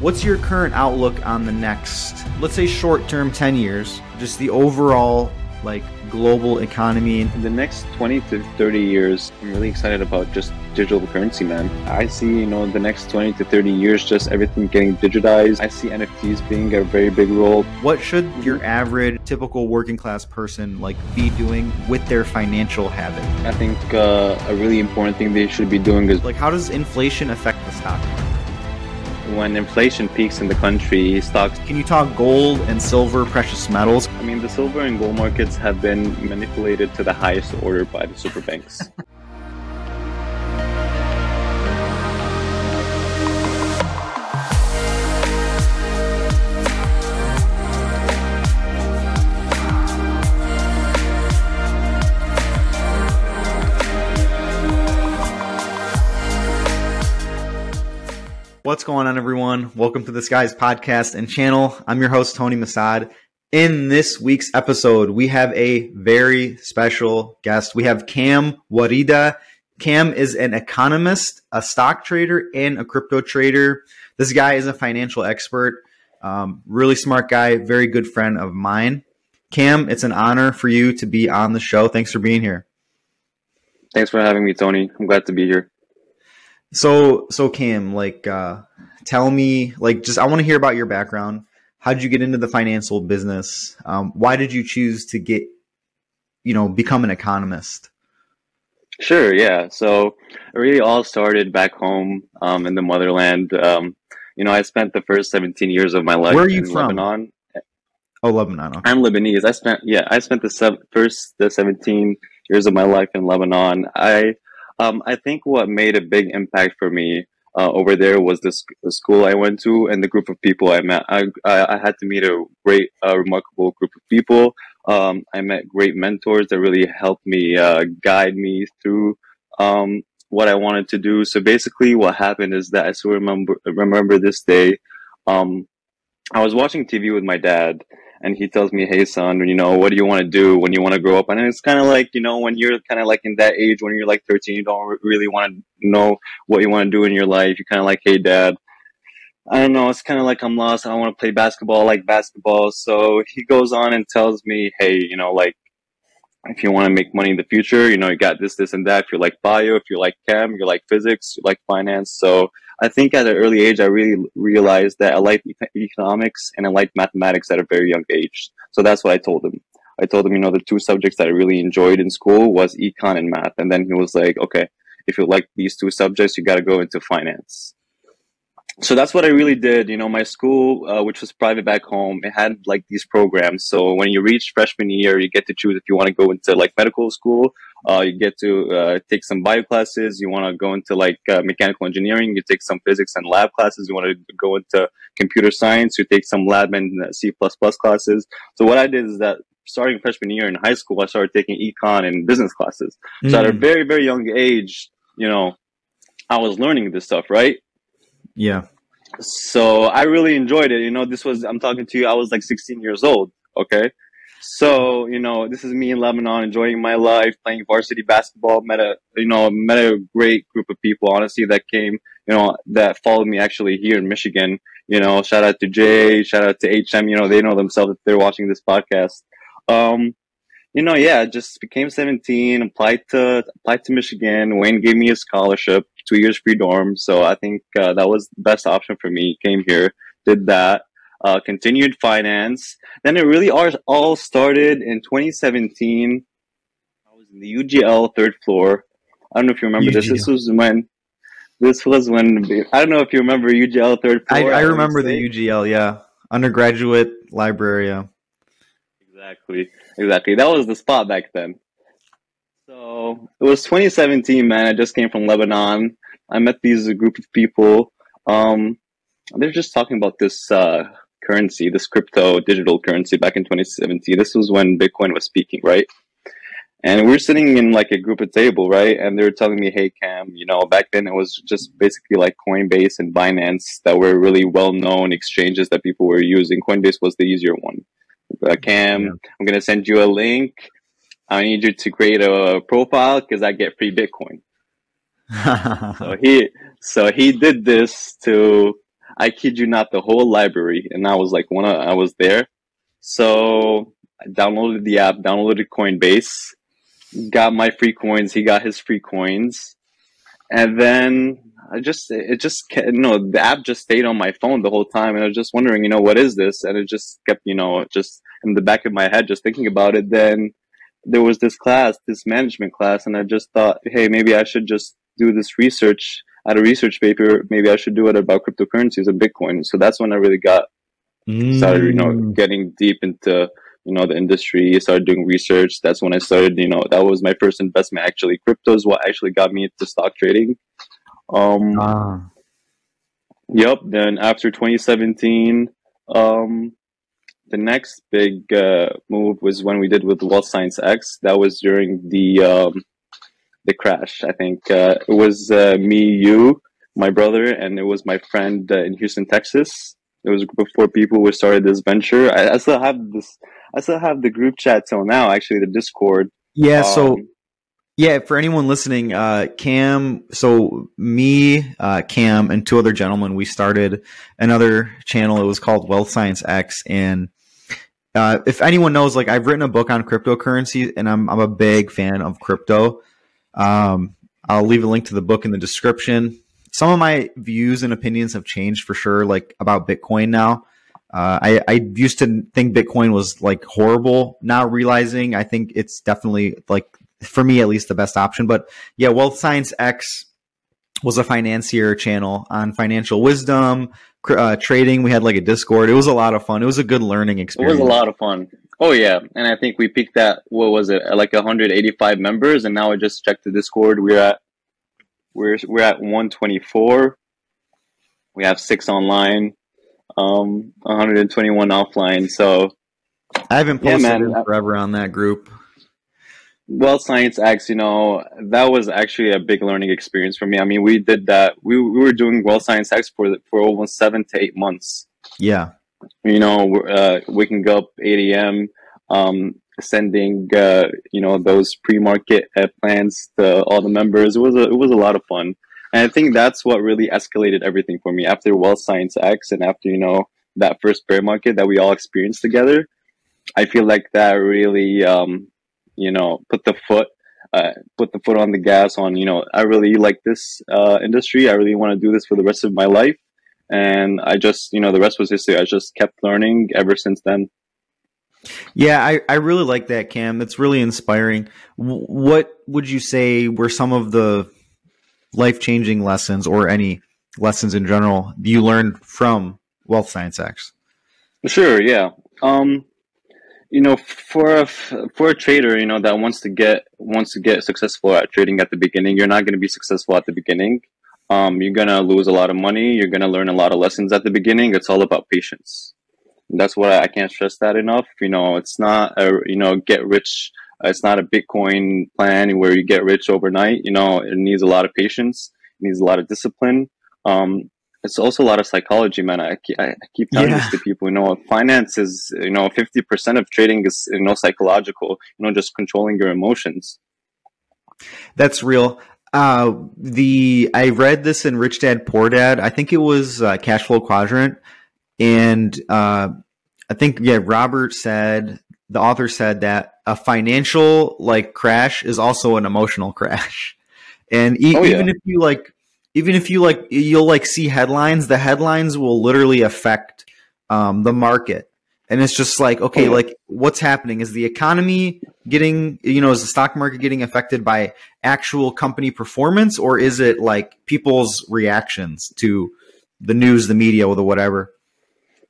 What's your current outlook on the next, let's say short term 10 years, just the overall like global economy? In the next 20 to 30 years, I'm really excited about just digital currency, man. I see, you know, the next 20 to 30 years, just everything getting digitized. I see NFTs being a very big role. What should your average, typical working class person like be doing with their financial habit? I think uh, a really important thing they should be doing is Like, how does inflation affect the stock market? When inflation peaks in the country, stocks. Can you talk gold and silver, precious metals? I mean, the silver and gold markets have been manipulated to the highest order by the super banks. What's going on, everyone? Welcome to this guy's podcast and channel. I'm your host, Tony Masad. In this week's episode, we have a very special guest. We have Kam Warida. Kam is an economist, a stock trader, and a crypto trader. This guy is a financial expert, um, really smart guy, very good friend of mine. Kam, it's an honor for you to be on the show. Thanks for being here. Thanks for having me, Tony. I'm glad to be here. So, so Kam, like, uh, tell me, like, just I want to hear about your background. How did you get into the financial business? Um, why did you choose to get, you know, become an economist? Sure, yeah. So it really all started back home um, in the motherland. Um, you know, I spent the first 17 years of my life Where are you in from? Lebanon. Oh, Lebanon. Okay. I'm Lebanese. I spent, yeah, I spent the first the 17 years of my life in Lebanon. I, um, I think what made a big impact for me uh, over there was the, sc- the school I went to and the group of people I met. I, I, I had to meet a great, uh, remarkable group of people. Um, I met great mentors that really helped me uh, guide me through um, what I wanted to do. So basically, what happened is that I still remember remember this day. Um, I was watching TV with my dad, and he tells me, "Hey, son, you know, what do you want to do when you want to grow up?" And it's kind of like you know, when you're kind of like in that age when you're like 13, you don't really want to know what you want to do in your life. You're kind of like, "Hey, dad." I don't know. It's kind of like I'm lost. I don't want to play basketball. I like basketball. So he goes on and tells me, "Hey, you know, like if you want to make money in the future, you know, you got this, this, and that. If you like bio, if you like chem, you like physics, you like finance. So I think at an early age, I really realized that I like e- economics and I liked mathematics at a very young age. So that's what I told him. I told him, you know, the two subjects that I really enjoyed in school was econ and math. And then he was like, okay, if you like these two subjects, you got to go into finance so that's what I really did. You know, my school, uh, which was private back home, it had like these programs. So when you reach freshman year, you get to choose if you want to go into like medical school. Uh, you get to uh, take some bio classes. You want to go into like uh, mechanical engineering. You take some physics and lab classes. You want to go into computer science. You take some lab and uh, C++ classes. So what I did is that starting freshman year in high school, I started taking econ and business classes. So at a Mm, very, very young age, you know, I was learning this stuff, right? yeah. so I really enjoyed it. You know, this was, I'm talking to you, I was like 16 years old. Okay. So, you know, this is me in Lebanon enjoying my life, playing varsity basketball, met a, you know, met a great group of people, honestly, that came, you know, that followed me actually here in Michigan. You know, shout out to Jay, shout out to HM, you know, they know themselves if they're watching this podcast. Um, you know, yeah, just became 17, applied to, applied to Michigan. Wayne gave me a scholarship, two years free dorm. So I think, uh, that was the best option for me. Came here, did that, uh, continued finance. Then it really all, all started in 2017. I was in the UGL third floor. I don't know if you remember this. This was when, this was when, I don't know if you remember UGL third I, floor. I Wayne remember the UGL, yeah. Undergraduate library, yeah. Exactly. Exactly. That was the spot back then. So it was 2017, man. I just came from Lebanon. I met these group of people. Um, they're just talking about this uh, currency, this crypto digital currency back in 2017. This was when Bitcoin was speaking, right? And we are sitting in like a group at table, right? And they're telling me, "Hey, Kam, you know, back then it was just basically like Coinbase and Binance that were really well-known exchanges that people were using. Coinbase was the easier one. Uh, Kam, Yeah. I'm gonna send you a link. I need you to create a profile because I get free Bitcoin. So he, so he did this to. I kid you not, the whole library, and I was like one. Of, I was there, so I downloaded the app, downloaded Coinbase, got my free coins. He got his free coins, and then I just it just you know the app just stayed on my phone the whole time, and I was just wondering, you know, what is this? And it just kept you know just in the back of my head, just thinking about it. Then there was this class, this management class, and I just thought, hey, maybe I should just do this research at a research paper. Maybe I should do it about cryptocurrencies and Bitcoin. So that's when I really got started, you know, Mm. getting deep into you know the industry. I started doing research. That's when I started. You know, that was my first investment. Actually, crypto is what actually got me into stock trading. Um, Ah. Yep. Then after 2017, um, the next big uh, move was when we did with Wealth Science X. That was during the um, the crash. I think uh, it was uh, me, you, my brother, and it was my friend uh, in Houston, Texas. It was before people we started this venture. I, I still have this. I still have the group chat till now. Actually, the Discord. Yeah. So Um, Yeah, for anyone listening, uh, Kam, so me, uh, Kam, and two other gentlemen, we started another channel. It was called Wealth Science X. And uh, if anyone knows, like I've written a book on cryptocurrency, and I'm I'm a big fan of crypto. Um, I'll leave a link to the book in the description. Some of my views and opinions have changed for sure, like about Bitcoin now. Uh, I, I used to think Bitcoin was like horrible. Now realizing I think it's definitely like for me at least the best option. But yeah, Wealth Science X was a financier channel on financial wisdom, uh, trading. We had like a Discord. It was a lot of fun. It was a good learning experience. It was a lot of fun. Oh yeah, and I think we peaked at what was it, like 185 members, and now I just checked the Discord. We're at we're we're at 124. We have six online, um, 121 offline. So, I haven't Yeah, posted man. in forever on that group. Well, Science X, you know, that was actually a big learning experience for me. I mean, we did that. We we were doing Wealth Science X for for almost seven to eight months. Yeah. you know, uh, waking up 8 a.m., um, sending, uh, you know, those pre-market uh, plans to all the members. It was a, it was a lot of fun. And I think that's what really escalated everything for me after Wealth Science X and after, you know, that first bear market that we all experienced together. I feel like that really, um, you know, put the foot, uh, put the foot on the gas on, you know, I really like this, uh, industry. I really want to do this for the rest of my life and I just, you know, the rest was history. I just kept learning ever since then. Yeah, I, I really like that, Kam. It's really inspiring. W- what would you say were some of the life changing lessons or any lessons in general you learned from Wealth Science X? Sure, yeah. Um, you know, for a for a trader, you know, that wants to get wants to get successful at trading at the beginning, you're not going to be successful at the beginning. Um, you're gonna lose a lot of money. You're gonna learn a lot of lessons at the beginning. It's all about patience. That's what I, I can't stress that enough. You know, it's not a you know get rich. It's not a Bitcoin plan where you get rich overnight. You know, it needs a lot of patience. It needs a lot of discipline. Um, it's also a lot of psychology, man. I, keep- I keep telling Yeah. this to people. You know, finance is you know fifty percent of trading is you know psychological. You know, just controlling your emotions. That's real. Uh, the I read this in Rich Dad Poor Dad. I think it was uh, Cash Flow Quadrant, and uh, I think yeah, Robert said the author said that a financial like crash is also an emotional crash, and e- Oh, yeah. even if you like, even if you like, you'll like see headlines. The headlines will literally affect um, the market. And it's just like, okay, Oh, like what's happening? Is the economy getting, you know, is the stock market getting affected by actual company performance or is it like people's reactions to the news, the media, or the whatever?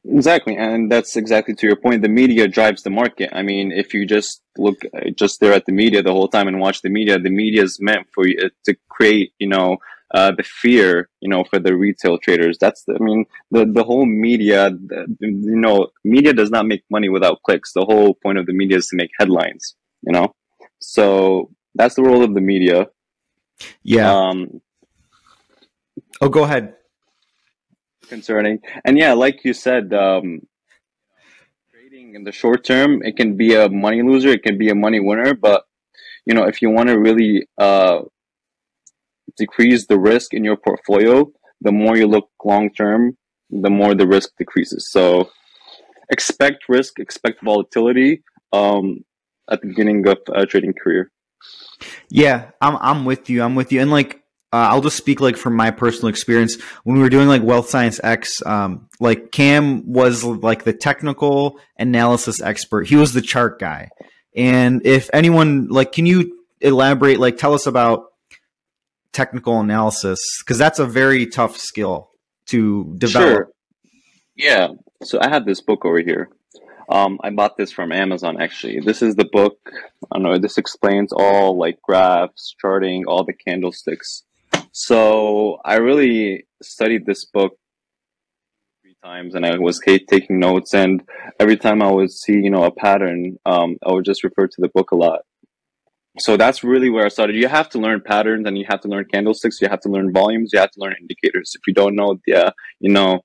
Exactly, and that's exactly to your point. The media drives the market. I mean, if you just look uh, just there at the media the whole time and watch the media, the media is meant for you uh, to create, you know, uh, the fear, you know, for the retail traders. That's, the, I mean, the the whole media, the, you know, media does not make money without clicks. The whole point of the media is to make headlines, you know. So that's the role of the media. Yeah. Um, oh, go ahead. concerning. And yeah, like you said, um, trading in the short term, it can be a money loser, it can be a money winner. But you know, if you want to really uh, decrease the risk in your portfolio, the more you look long term, the more the risk decreases. So expect risk, expect volatility um, at the beginning of a trading career. Yeah, I'm I'm with you. I'm with you. And like uh, I'll just speak like from my personal experience when we were doing like Wealth Science X. Um, like Kam was like the technical analysis expert. He was the chart guy. And if anyone like, can you elaborate? Like, tell us about technical analysis because that's a very tough skill to develop. Sure. Yeah. So I have this book over here. Um, I bought this from Amazon actually. This is the book. I don't know. This explains all like graphs, charting, all the candlesticks. So I really studied this book three times, and I was taking notes. And every time I would see, you know, a pattern, um, I would just refer to the book a lot. So that's really where I started. You have to learn patterns, and you have to learn candlesticks. You have to learn volumes. You have to learn indicators. If you don't know, yeah, you know,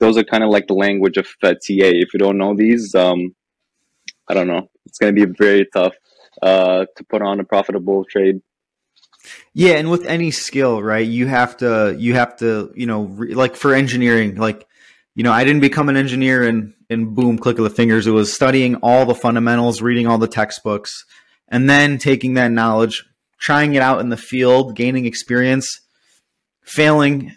those are kind of like the language of uh, TA. If you don't know these, um, I don't know. It's going to be very tough uh, to put on a profitable trade. Yeah, and with any skill, right? You have to you have to, you know, re- like for engineering, like you know, I didn't become an engineer and and boom, click of the fingers. It was studying all the fundamentals, reading all the textbooks, and then taking that knowledge, trying it out in the field, gaining experience, failing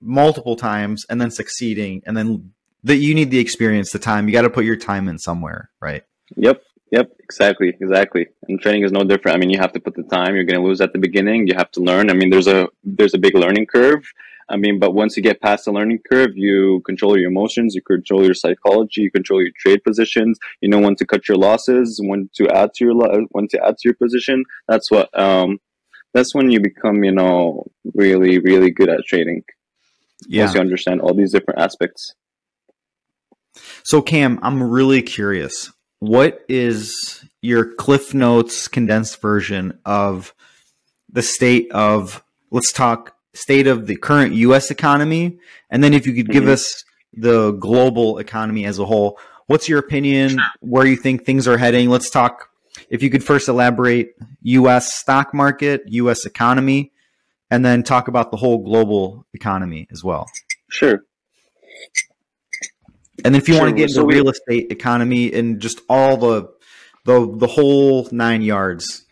multiple times and then succeeding and then that you need the experience, the time. You got to put your time in somewhere, right? Yep. Yep, exactly, exactly. And training is no different. I mean, you have to put the time. You're going to lose at the beginning. You have to learn. I mean, there's a there's a big learning curve. I mean, but once you get past the learning curve, you control your emotions, you control your psychology, you control your trade positions. You know when to cut your losses, when to add to your when to add to your position. That's what um, that's when you become, you know, really really good at trading. Yeah. Once you understand all these different aspects. So Kam, I'm really curious what is your Cliff Notes condensed version of the state of, let's talk state of the current US economy? And then if you could give mm-hmm. us the global economy as a whole, what's your opinion? Where you think things are heading? Let's talk. If you could first elaborate US stock market, US economy, and then talk about the whole global economy as well. Sure. And then if you sure. want to get into so real estate economy and just all the the the whole nine yards.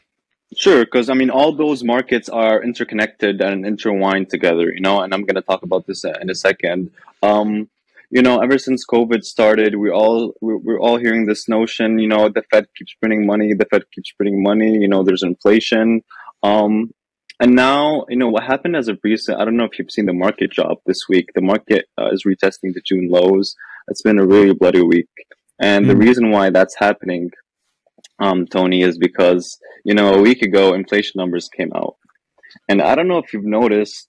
Sure, because I mean, all those markets are interconnected and intertwined together, you know. And I'm going to talk about this in a second. Um, you know, ever since COVID started, we all we're, we're all hearing this notion. You know, the Fed keeps printing money. The Fed keeps printing money. You know, there's inflation. Um, and now, you know, what happened as of recent, I don't know if you've seen the market drop this week. The market uh, is retesting the June lows. It's been a really bloody week. And mm. the reason why that's happening, um, Tony, is because, you know, a week ago, inflation numbers came out. And I don't know if you've noticed,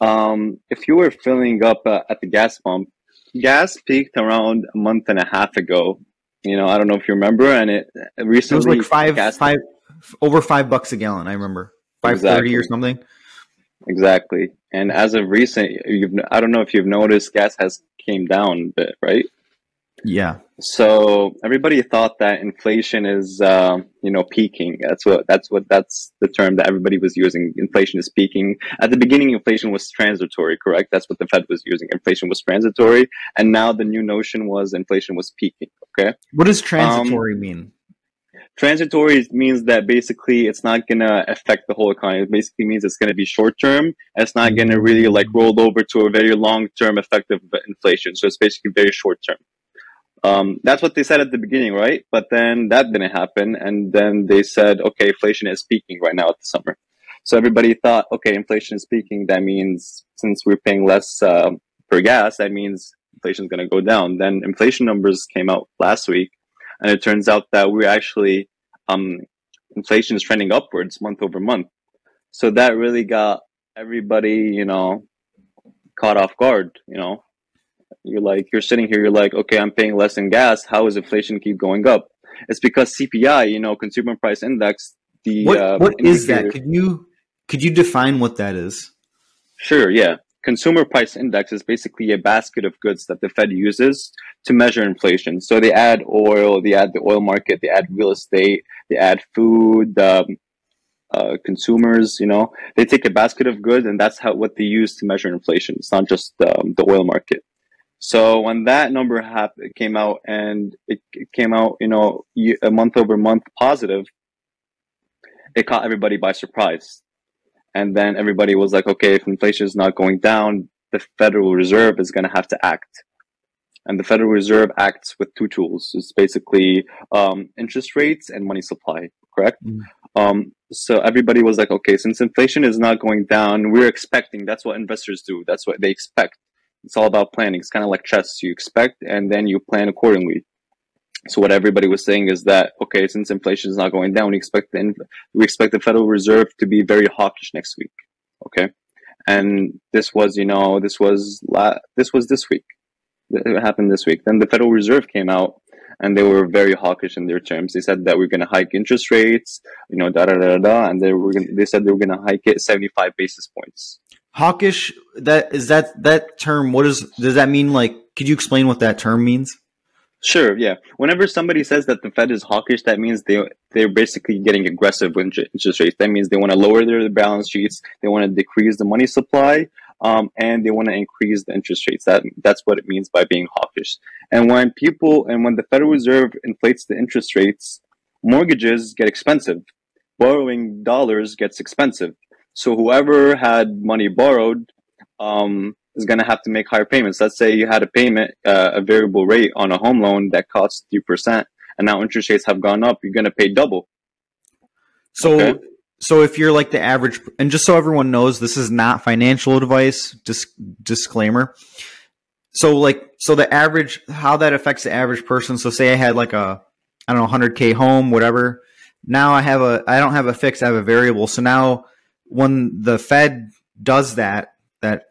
um, if you were filling up uh, at the gas pump, gas peaked around a month and a half ago. You know, I don't know if you remember, and it recently it was like five, five, over five bucks a gallon. I remember five thirty exactly. or something. Exactly. And as of recent, you've I don't know if you've noticed, gas has came down a bit, right? Yeah. So everybody thought that inflation is, uh, you know, peaking. That's what that's what that's the term that everybody was using. Inflation is peaking. At the beginning, inflation was transitory, correct? That's what the Fed was using. Inflation was transitory, and now the new notion was inflation was peaking. Okay. What does transitory um, mean? Transitory means that basically it's not going to affect the whole economy. It basically means it's going to be short term. It's not going to really like roll over to a very long term effect of inflation. So it's basically very short term. Um, that's what they said at the beginning, right? But then that didn't happen. And then they said, okay, inflation is peaking right now at the summer. So everybody thought, okay, inflation is peaking. That means since we're paying less uh, gas, that means inflation is going to go down. Then inflation numbers came out last week and it turns out that we're actually um, inflation is trending upwards month over month. So that really got everybody, you know, caught off guard. You know, you're like you're sitting here, you're like, okay, I'm paying less in gas. How is inflation keep going up? It's because CPI, you know, Consumer Price Index. The what, uh, what is that? Could you could you define what that is? Sure. Yeah consumer price index is basically a basket of goods that the Fed uses to measure inflation. So they add oil, they add the oil market, they add real estate, they add food, um, uh, consumers. You know, they take a basket of goods, and that's how what they use to measure inflation. It's not just um, the oil market. So when that number happened, came out and it, it came out, you know, a month over month positive, it caught everybody by surprise. And then everybody was like, okay, if inflation is not going down, the Federal Reserve is going to have to act. And the Federal Reserve acts with two tools. It's basically um, interest rates and money supply, correct? Mm. Um, so everybody was like, okay, since inflation is not going down, we're expecting. That's what investors do. That's what they expect. It's all about planning. It's kind of like chess. You expect and then you plan accordingly. So what everybody was saying is that okay, since inflation is not going down, we expect the we expect the Federal Reserve to be very hawkish next week. Okay, and this was you know this was la- this was this week. It happened this week. Then the Federal Reserve came out and they were very hawkish in their terms. They said that we're going to hike interest rates, you know, da da da da, and they were gonna, they said they were going to hike it seventy five basis points. Hawkish. That is that that term. What is does that mean? Like, could you explain what that term means? Sure, yeah. Whenever somebody says that the Fed is hawkish, that means they they're basically getting aggressive with interest rates. That means they want to lower their balance sheets, they want to decrease the money supply, um, and they want to increase the interest rates. That that's what it means by being hawkish. And when people and when the Federal Reserve inflates the interest rates, mortgages get expensive. Borrowing dollars gets expensive. So whoever had money borrowed, um, is going to have to make higher payments. Let's say you had a payment, uh, a variable rate on a home loan that costs 3%, and now interest rates have gone up, you're going to pay double. So, okay? so if you're like the average, and just so everyone knows, this is not financial advice, dis- disclaimer. So, like, so the average, how that affects the average person. So, say I had like a, I don't know, 100K home, whatever. Now I have a, I don't have a fixed, I have a variable. So now when the Fed does that, that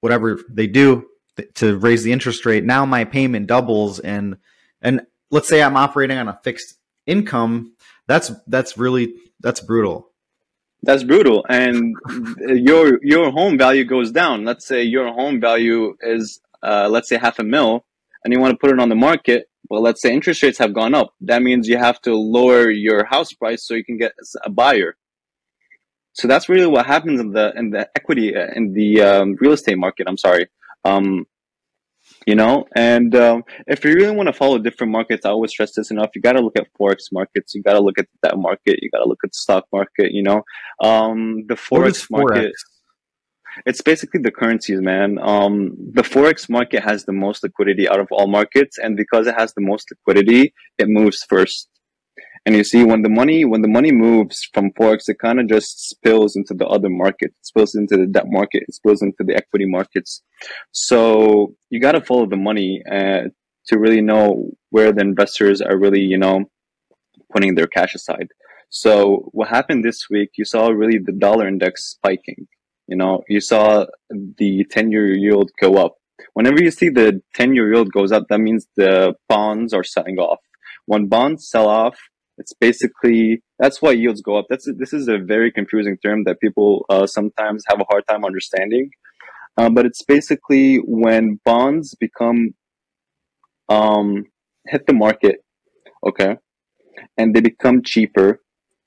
whatever they do to raise the interest rate, now my payment doubles and and let's say I'm operating on a fixed income, that's that's really that's brutal. That's brutal, and your your home value goes down. Let's say your home value is uh, let's say half a mil, and you want to put it on the market. Well, let's say interest rates have gone up. That means you have to lower your house price so you can get a buyer. So that's really what happens in the in the equity uh, in the um, real estate market. I'm sorry. Um, you know, and um, if you really want to follow different markets, I always stress this enough. You got to look at forex markets. You got to look at that market. You got to look at the stock market. You know, um, the forex market. It's basically the currencies, man. Um, the forex market has the most liquidity out of all markets, and because it has the most liquidity, it moves first. And you see, when the money when the money moves from forex, it kind of just spills into the other market. It spills into the debt market. It spills into the equity markets. So you got to follow the money uh, to really know where the investors are really, you know, putting their cash aside. So what happened this week? You saw really the dollar index spiking. You know, you saw the ten-year yield go up. Whenever you see the ten-year yield goes up, that means the bonds are selling off. When bonds sell off, it's basically that's why yields go up. That's this is a very confusing term that people uh, sometimes have a hard time understanding. Um, but it's basically when bonds become um, hit the market, okay, and they become cheaper.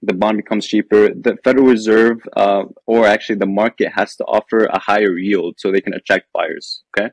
The bond becomes cheaper. The Federal Reserve, uh, or actually the market, has to offer a higher yield so they can attract buyers. Okay.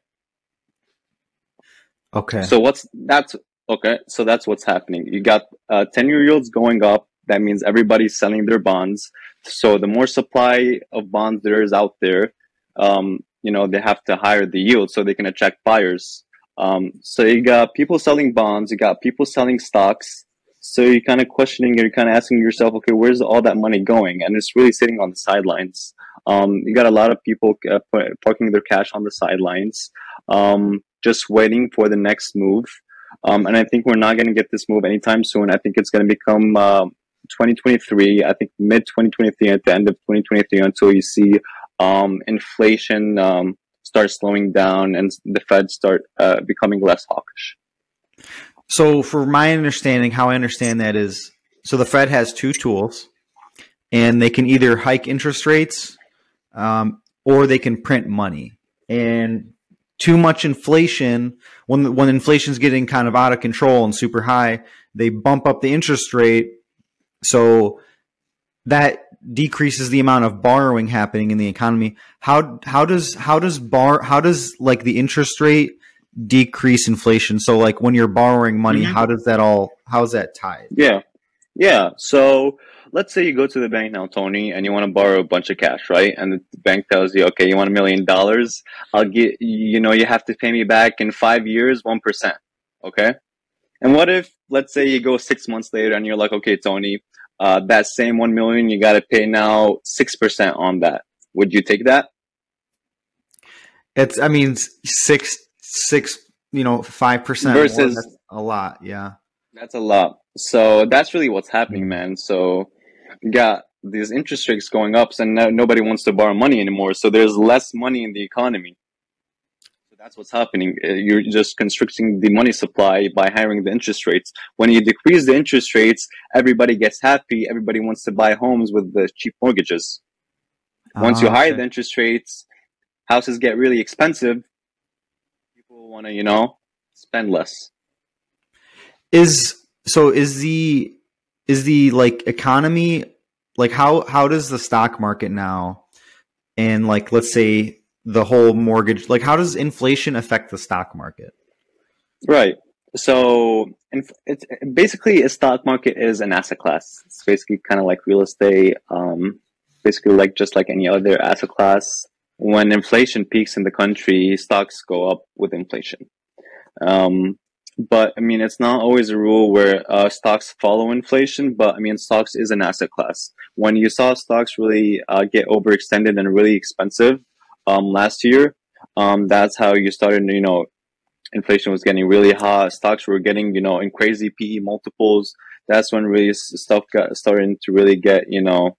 Okay. So what's that's Okay, so that's what's happening. You got uh, 10 year yields going up. That means everybody's selling their bonds. So the more supply of bonds there is out there, um, you know, they have to hire the yield so they can attract buyers. Um, so you got people selling bonds, you got people selling stocks. So you're kind of questioning, you're kind of asking yourself, okay, where's all that money going? And it's really sitting on the sidelines. Um, you got a lot of people uh, parking their cash on the sidelines, um, just waiting for the next move. Um, and I think we're not going to get this move anytime soon. I think it's going to become uh, 2023. I think mid 2023 at the end of 2023 until you see um, inflation um, start slowing down and the Fed start uh, becoming less hawkish. So, for my understanding, how I understand that is so the Fed has two tools, and they can either hike interest rates um, or they can print money. And too much inflation when when inflation's getting kind of out of control and super high they bump up the interest rate so that decreases the amount of borrowing happening in the economy how how does how does bar how does like the interest rate decrease inflation? So like when you're borrowing money, mm-hmm. how does that all how's that tied? Yeah. Yeah. So let's say you go to the bank now, Tony, and you want to borrow a bunch of cash, right? And the bank tells you, okay, you want a million dollars? I'll get, you know, you have to pay me back in five years, 1%. Okay. And what if, let's say you go six months later and you're like, okay, Tony, uh, that same 1 million, you got to pay now 6% on that. Would you take that? It's, I mean, six, six, you know, 5% versus a lot. Yeah. That's a lot. So that's really what's happening, man. So got these interest rates going up, and so nobody wants to borrow money anymore. So there's less money in the economy. So that's what's happening. Uh, you're just constricting the money supply by hiring the interest rates. When you decrease the interest rates, everybody gets happy. Everybody wants to buy homes with the cheap mortgages. Once you ah, hire okay. the interest rates, houses get really expensive. People want to, you know, spend less. Is so is the is the like economy like how how does the stock market now and like let's say the whole mortgage like how does inflation affect the stock market? Right. So it's basically a stock market is an asset class. It's basically kind of like real estate um, basically like just like any other asset class. When inflation peaks in the country stocks go up with inflation. Um, but I mean, it's not always a rule where uh, stocks follow inflation. But I mean, stocks is an asset class. When you saw stocks really uh, get overextended and really expensive um, last year, um, that's how you started. You know, inflation was getting really hot. Stocks were getting you know in crazy PE multiples. That's when really stuff got starting to really get you know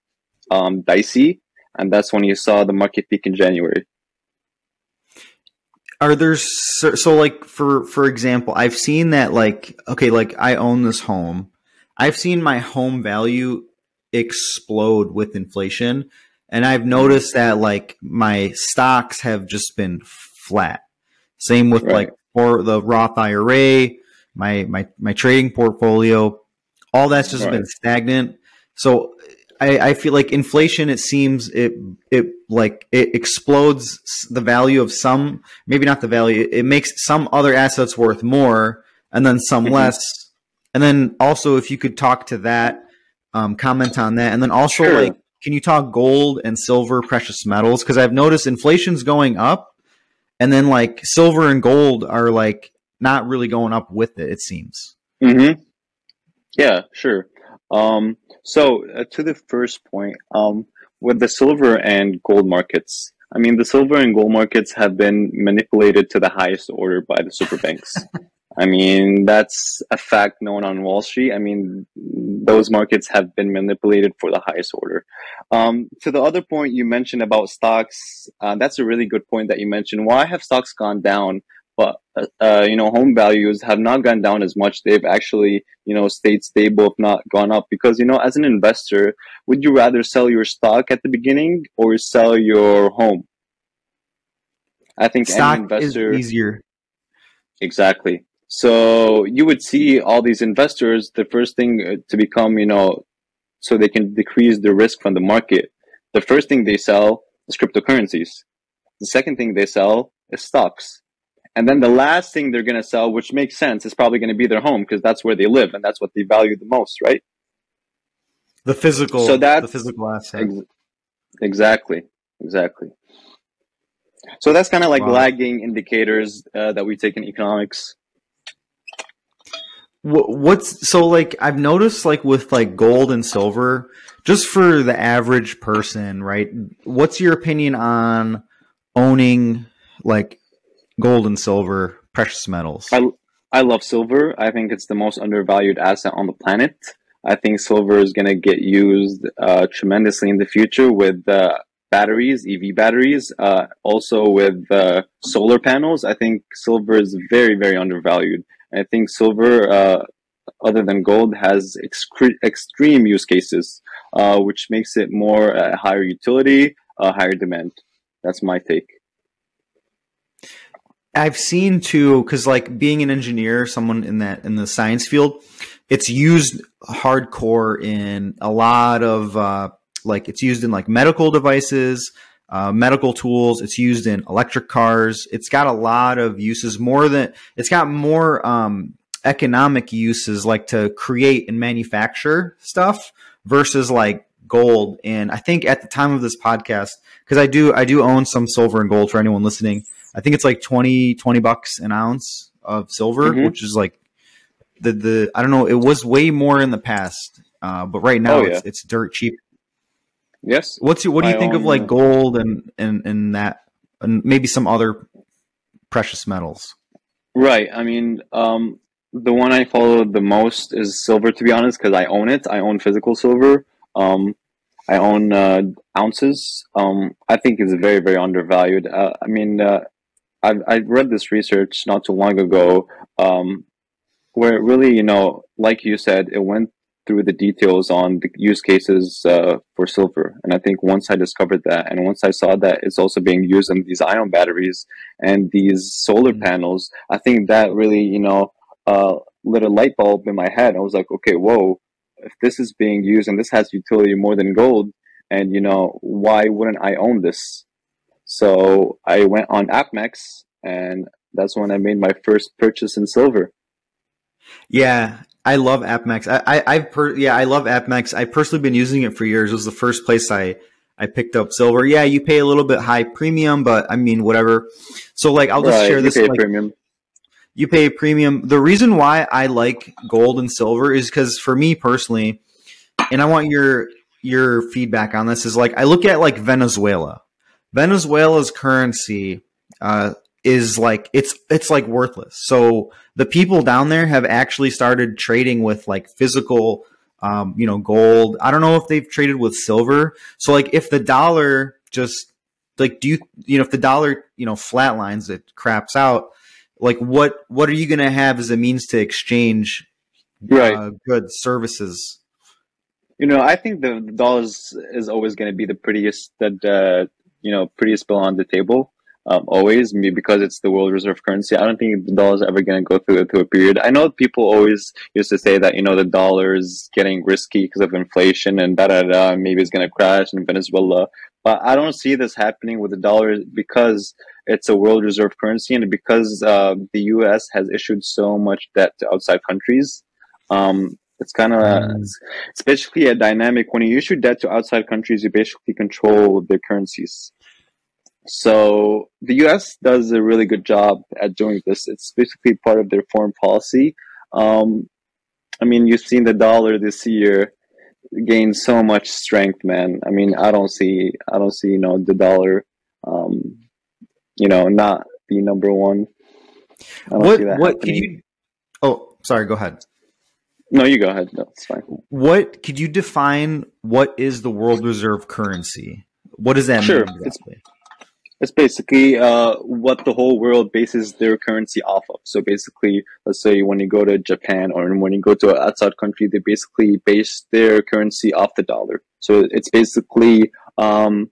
um, dicey, and that's when you saw the market peak in January are there so, so, like for for example i've seen that like okay like i own this home i've seen my home value explode with inflation and i've noticed that like my stocks have just been flat same with right. like for the roth ira my my my trading portfolio all that's just right. been stagnant so I, I feel like inflation. It seems it it like it explodes the value of some, maybe not the value. It makes some other assets worth more, and then some mm-hmm. less. And then also, if you could talk to that, um, comment on that, and then also sure. like, can you talk gold and silver, precious metals? Because I've noticed inflation's going up, and then like silver and gold are like not really going up with it. It seems. Hmm. Yeah. Sure. Um, so uh, to the first point, um, with the silver and gold markets, I mean, the silver and gold markets have been manipulated to the highest order by the super banks. I mean, that's a fact known on Wall Street. I mean, those markets have been manipulated for the highest order. Um, to the other point you mentioned about stocks, uh, that's a really good point that you mentioned. Why have stocks gone down? But uh, you know home values have not gone down as much. They've actually you know stayed stable if not gone up. Because you know as an investor would you rather sell your stock at the beginning or sell your home? I think stock any investor is easier. Exactly. So you would see all these investors the first thing uh, to become you know so they can decrease the risk from the market. The first thing they sell is cryptocurrencies. The second thing they sell is stocks and then the last thing they're going to sell, which makes sense, is probably going to be their home because that's where they live and that's what they value the most, right? The physical, so that's the physical asset. Ex- exactly, exactly. So that's kind of like wow. lagging indicators uh, that we take in economics. What's so like? I've noticed like with like gold and silver, just for the average person, right? What's your opinion on owning like gold and silver, precious metals? I, I love silver. I think it's the most undervalued asset on the planet. I think silver is going to get used uh, tremendously in the future with uh, batteries, EV batteries, uh, also with uh, solar panels. I think silver is very, very undervalued. I think silver, uh, other than gold, has excre- extreme use cases, uh, which makes it more higher utility, higher demand. That's my take. I've seen too, because like being an engineer, someone in that in the science field, it's used hardcore in a lot of uh, like it's used in like medical devices, uh, medical tools. It's used in electric cars. It's got a lot of uses. More than it's got more um, economic uses, like to create and manufacture stuff versus like gold. And I think at the time of this podcast, because I do I do own some silver and gold for anyone listening. I think it's like 20, 20 bucks an ounce of silver, mm-hmm. which is like the the I don't know. It was way more in the past, uh, but right now oh, yeah. it's, it's dirt cheap. Yes. What's what do you I think of like gold and and and that and maybe some other precious metals? Right. I mean, um, the one I follow the most is silver. To be honest, because I own it. I own physical silver. Um, I own uh, ounces. Um, I think it's very very undervalued. Uh, I mean, uh, I I read this research not too long ago. Um, where really, you know, like you said, it went through the details on the use cases uh, for silver. And I think once I discovered that, and once I saw that it's also being used in these ion batteries and these solar mm-hmm. panels, I think that really, you know, uh, lit a light bulb in my head. I was like, okay, whoa, if this is being used and this has utility more than gold, and you know, why wouldn't I own this? So I went on APMEX, and that's when I made my first purchase in silver. Yeah, I love APMEX. I, I have per, yeah, I love APMEX. I've personally been using it for years. It was the first place I I picked up silver. Yeah, you pay a little bit high premium, but I mean whatever. So like I'll just right, share this. You pay like, premium. You pay a premium. The reason why I like gold and silver is because for me personally, and I want your your feedback on this is like I look at like Venezuela. Venezuela's currency uh, is like it's it's like worthless. So the people down there have actually started trading with like physical um, you know, gold. I don't know if they've traded with silver. So like if the dollar just like do you you know if the dollar, you know, flatlines it craps out, like what what are you going to have as a means to exchange right. uh, goods, services? You know, I think the, the dollar is always going to be the prettiest that uh, you know, prettiest bill on the table um, always because it's the world reserve currency. I don't think the dollar is ever going to go through, through a period. I know people always used to say that, you know, the dollar is getting risky because of inflation and da da da, maybe it's going to crash in Venezuela. But I don't see this happening with the dollar because it's a world reserve currency and because uh, the US has issued so much debt to outside countries. Um, it's kind of mm. it's, it's basically a dynamic. When you issue debt to outside countries, you basically control their currencies. So the U.S. does a really good job at doing this. It's basically part of their foreign policy. Um, I mean, you've seen the dollar this year gain so much strength, man. I mean, I don't see, I don't see, you know, the dollar, um, you know, not be number one. what? what could you? Oh, sorry. Go ahead. No, you go ahead. No, it's fine. What could you define? What is the world reserve currency? What does that sure. mean exactly? It's, it's basically uh, what the whole world bases their currency off of. So basically, let's say when you go to Japan or when you go to an outside country, they basically base their currency off the dollar. So it's basically um,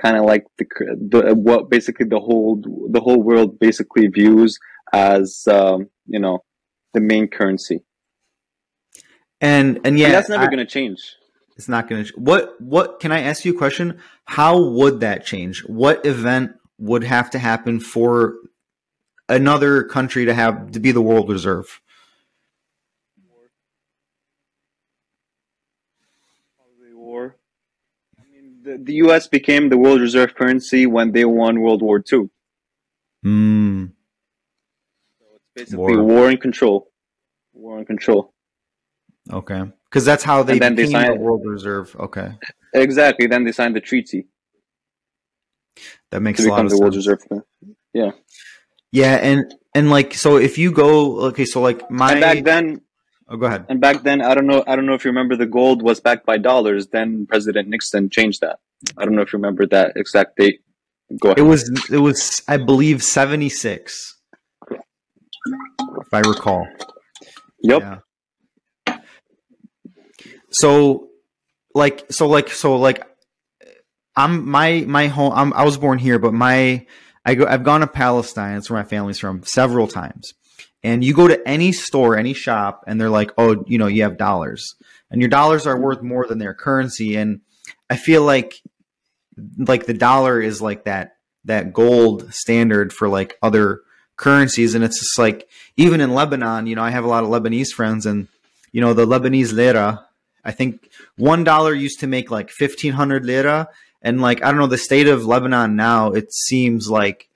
kind of like the, the what basically the whole the whole world basically views as um, you know the main currency. And and yeah, and that's never going to change. It's not going to. What what can I ask you a question? How would that change? What event would have to happen for another country to have to be the world reserve? war. I mean, the, the U.S. became the world reserve currency when they won World War II. Hmm. So it's basically war. war and control. War and control. Okay because that's how they then became they signed, the world reserve. Okay, exactly. Then they signed the treaty. That makes to a lot of the world reserve. Yeah, yeah, and and like so, if you go okay, so like my and back then. Oh, go ahead. And back then, I don't know. I don't know if you remember the gold was backed by dollars. Then President Nixon changed that. I don't know if you remember that exact date. Go ahead. It was it was I believe seventy six, if I recall. Yep. Yeah so like so like so like I'm my my home I'm, I was born here, but my I go I've gone to Palestine. That's where my family's from several times. And you go to any store, any shop, and they're like, "Oh, you know, you have dollars, and your dollars are worth more than their currency." And I feel like like the dollar is like that that gold standard for like other currencies and it's just like even in Lebanon, you know, I have a lot of Lebanese friends and you know, the Lebanese lira, I think one dollar used to make like fifteen hundred lira, and like I don't know, the state of Lebanon now, it seems like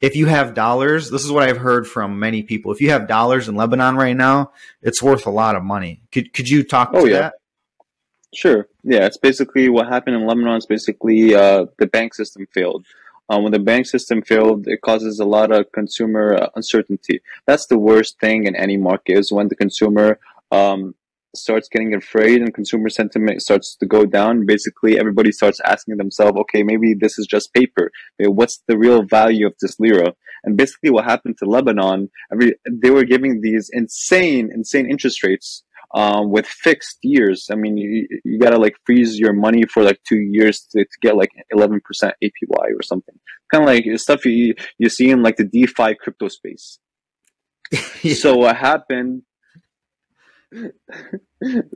if you have dollars, this is what I've heard from many people. If you have dollars in Lebanon right now, it's worth a lot of money. Could could you talk oh, to yeah. that? Sure. Yeah, it's basically what happened in Lebanon. Is basically uh, the bank system failed. Um, when the bank system failed, it causes a lot of consumer uh, uncertainty. That's the worst thing in any market is when the consumer um, starts getting afraid and consumer sentiment starts to go down. Basically, everybody starts asking themselves, okay, maybe this is just paper. What's the real value of this lira? And basically, what happened to Lebanon, every, they were giving these insane, insane interest rates. Um, with fixed years, I mean, you, you gotta like freeze your money for like two years to, to get like 11% APY or something. Kind of like stuff you, you see in like the DeFi crypto space. yeah. So what happened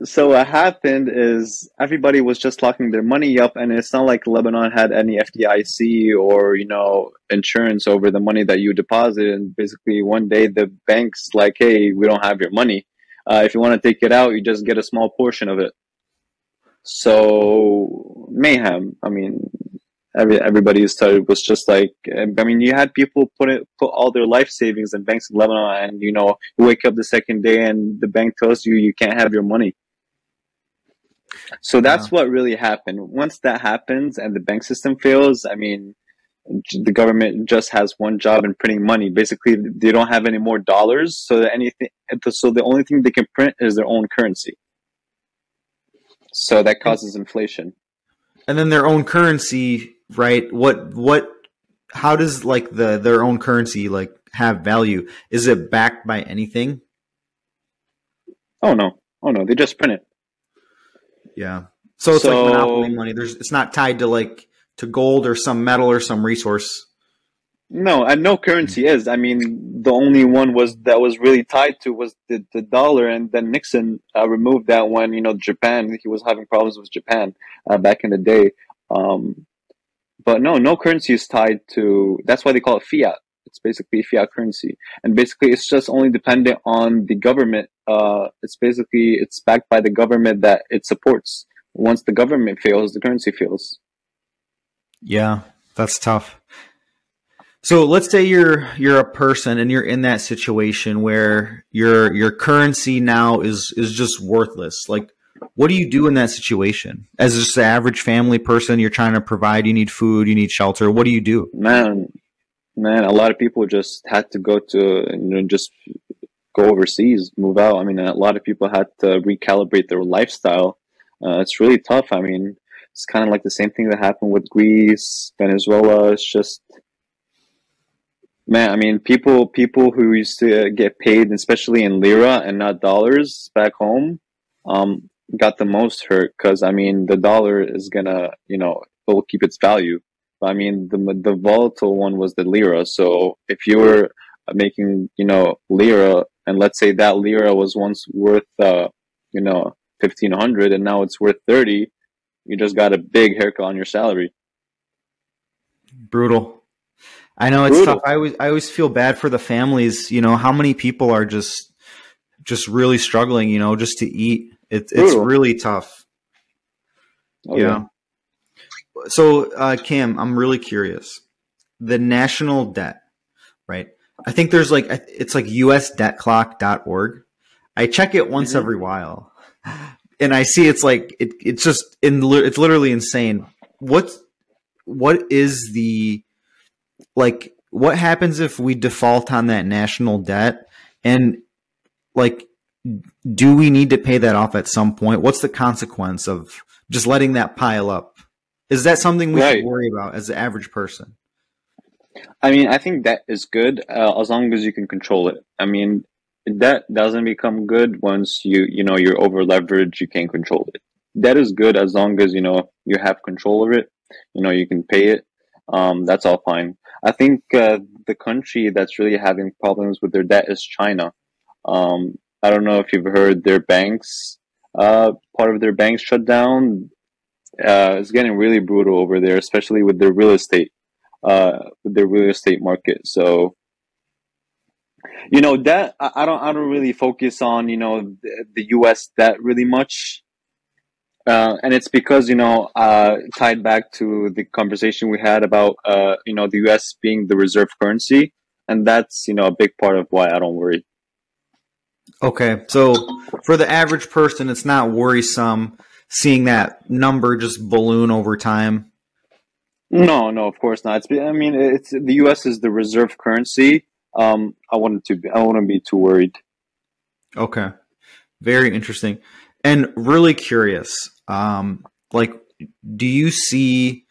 so what happened is everybody was just locking their money up and it's not like lebanon had any fdic or you know insurance over the money that you deposit. And basically one day the bank's like hey we don't have your money. Uh, if you want to take it out you just get a small portion of it. So mayhem. I mean every, everybody started was just like I mean you had people put it put all their life savings in banks in Lebanon and you know you wake up the second day and the bank tells you you can't have your money. So that's wow. what really happened. Once that happens and the bank system fails, I mean the government just has one job in printing money. Basically, they don't have any more dollars, so that anything, so the only thing they can print is their own currency. So that causes inflation. And then their own currency right? What what how does like the their own currency like have value? Is it backed by anything? Oh no. Oh no, they just print it. Yeah. So it's so, like monopoly money. There's it's not tied to like to gold or some metal or some resource. No, and no currency is. I mean, the only one was that was really tied to was the, the dollar, and then Nixon uh, removed that when you know Japan. He was having problems with Japan uh, back in the day. Um, but no, no currency is tied to. That's why they call it fiat. It's basically fiat currency, and basically it's just only dependent on the government. Uh, it's basically it's backed by the government that it supports. Once the government fails, the currency fails. Yeah, that's tough. So let's say you're you're a person and you're in that situation where your your currency now is is just worthless. Like what do you do in that situation? As just an average family person you're trying to provide you need food you need shelter what do you do? Man man a lot of people just had to go to you know just go overseas move out. I mean a lot of people had to recalibrate their lifestyle. Uh, it's really tough. I mean it's kind of like the same thing that happened with greece venezuela. It's just man i mean people people who used to get paid especially in lira and not dollars back home um, got the most hurt because I mean the dollar is gonna you know it will keep its value. But, I mean the the volatile one was the lira. So if you were making you know lira and let's say that lira was once worth uh, you know fifteen hundred and now it's worth thirty, you just got a big haircut on your salary. Brutal. I know it's Brutal. tough. I always I always feel bad for the families. You know how many people are just just really struggling. You know just to eat it's it's really tough. Okay. Yeah. So, uh, Kam, I'm really curious. The national debt, right? I think there's like it's like usdebtclock.org. I check it once mm-hmm. every while, and I see it's like it, it's just in it's literally insane. What what is the like what happens if we default on that national debt and like do we need to pay that off at some point? What's the consequence of just letting that pile up? Is that something we right. should worry about as the average person? I mean, I think that is good uh, as long as you can control it. I mean, that doesn't become good once you you know you're over leveraged. You can't control it. That is good as long as you know you have control of it. You know you can pay it. Um, that's all fine. I think uh, the country that's really having problems with their debt is China. Um, I don't know if you've heard their banks, uh, part of their banks shut down. uh, it's getting really brutal over there, especially with the real estate, uh, with the real estate market. So, you know that I don't I don't really focus on you know the, the U.S. that really much. Uh, and it's because you know uh, tied back to the conversation we had about uh, you know the U.S. being the reserve currency, and that's you know a big part of why I don't worry. Okay, so for the average person, it's not worrisome seeing that number just balloon over time. No, no, of course not. It's, I mean, it's the U.S. is the reserve currency. Um, I wanted to be, I wouldn't be too worried. Okay, very interesting, and really curious. Um, like, do you see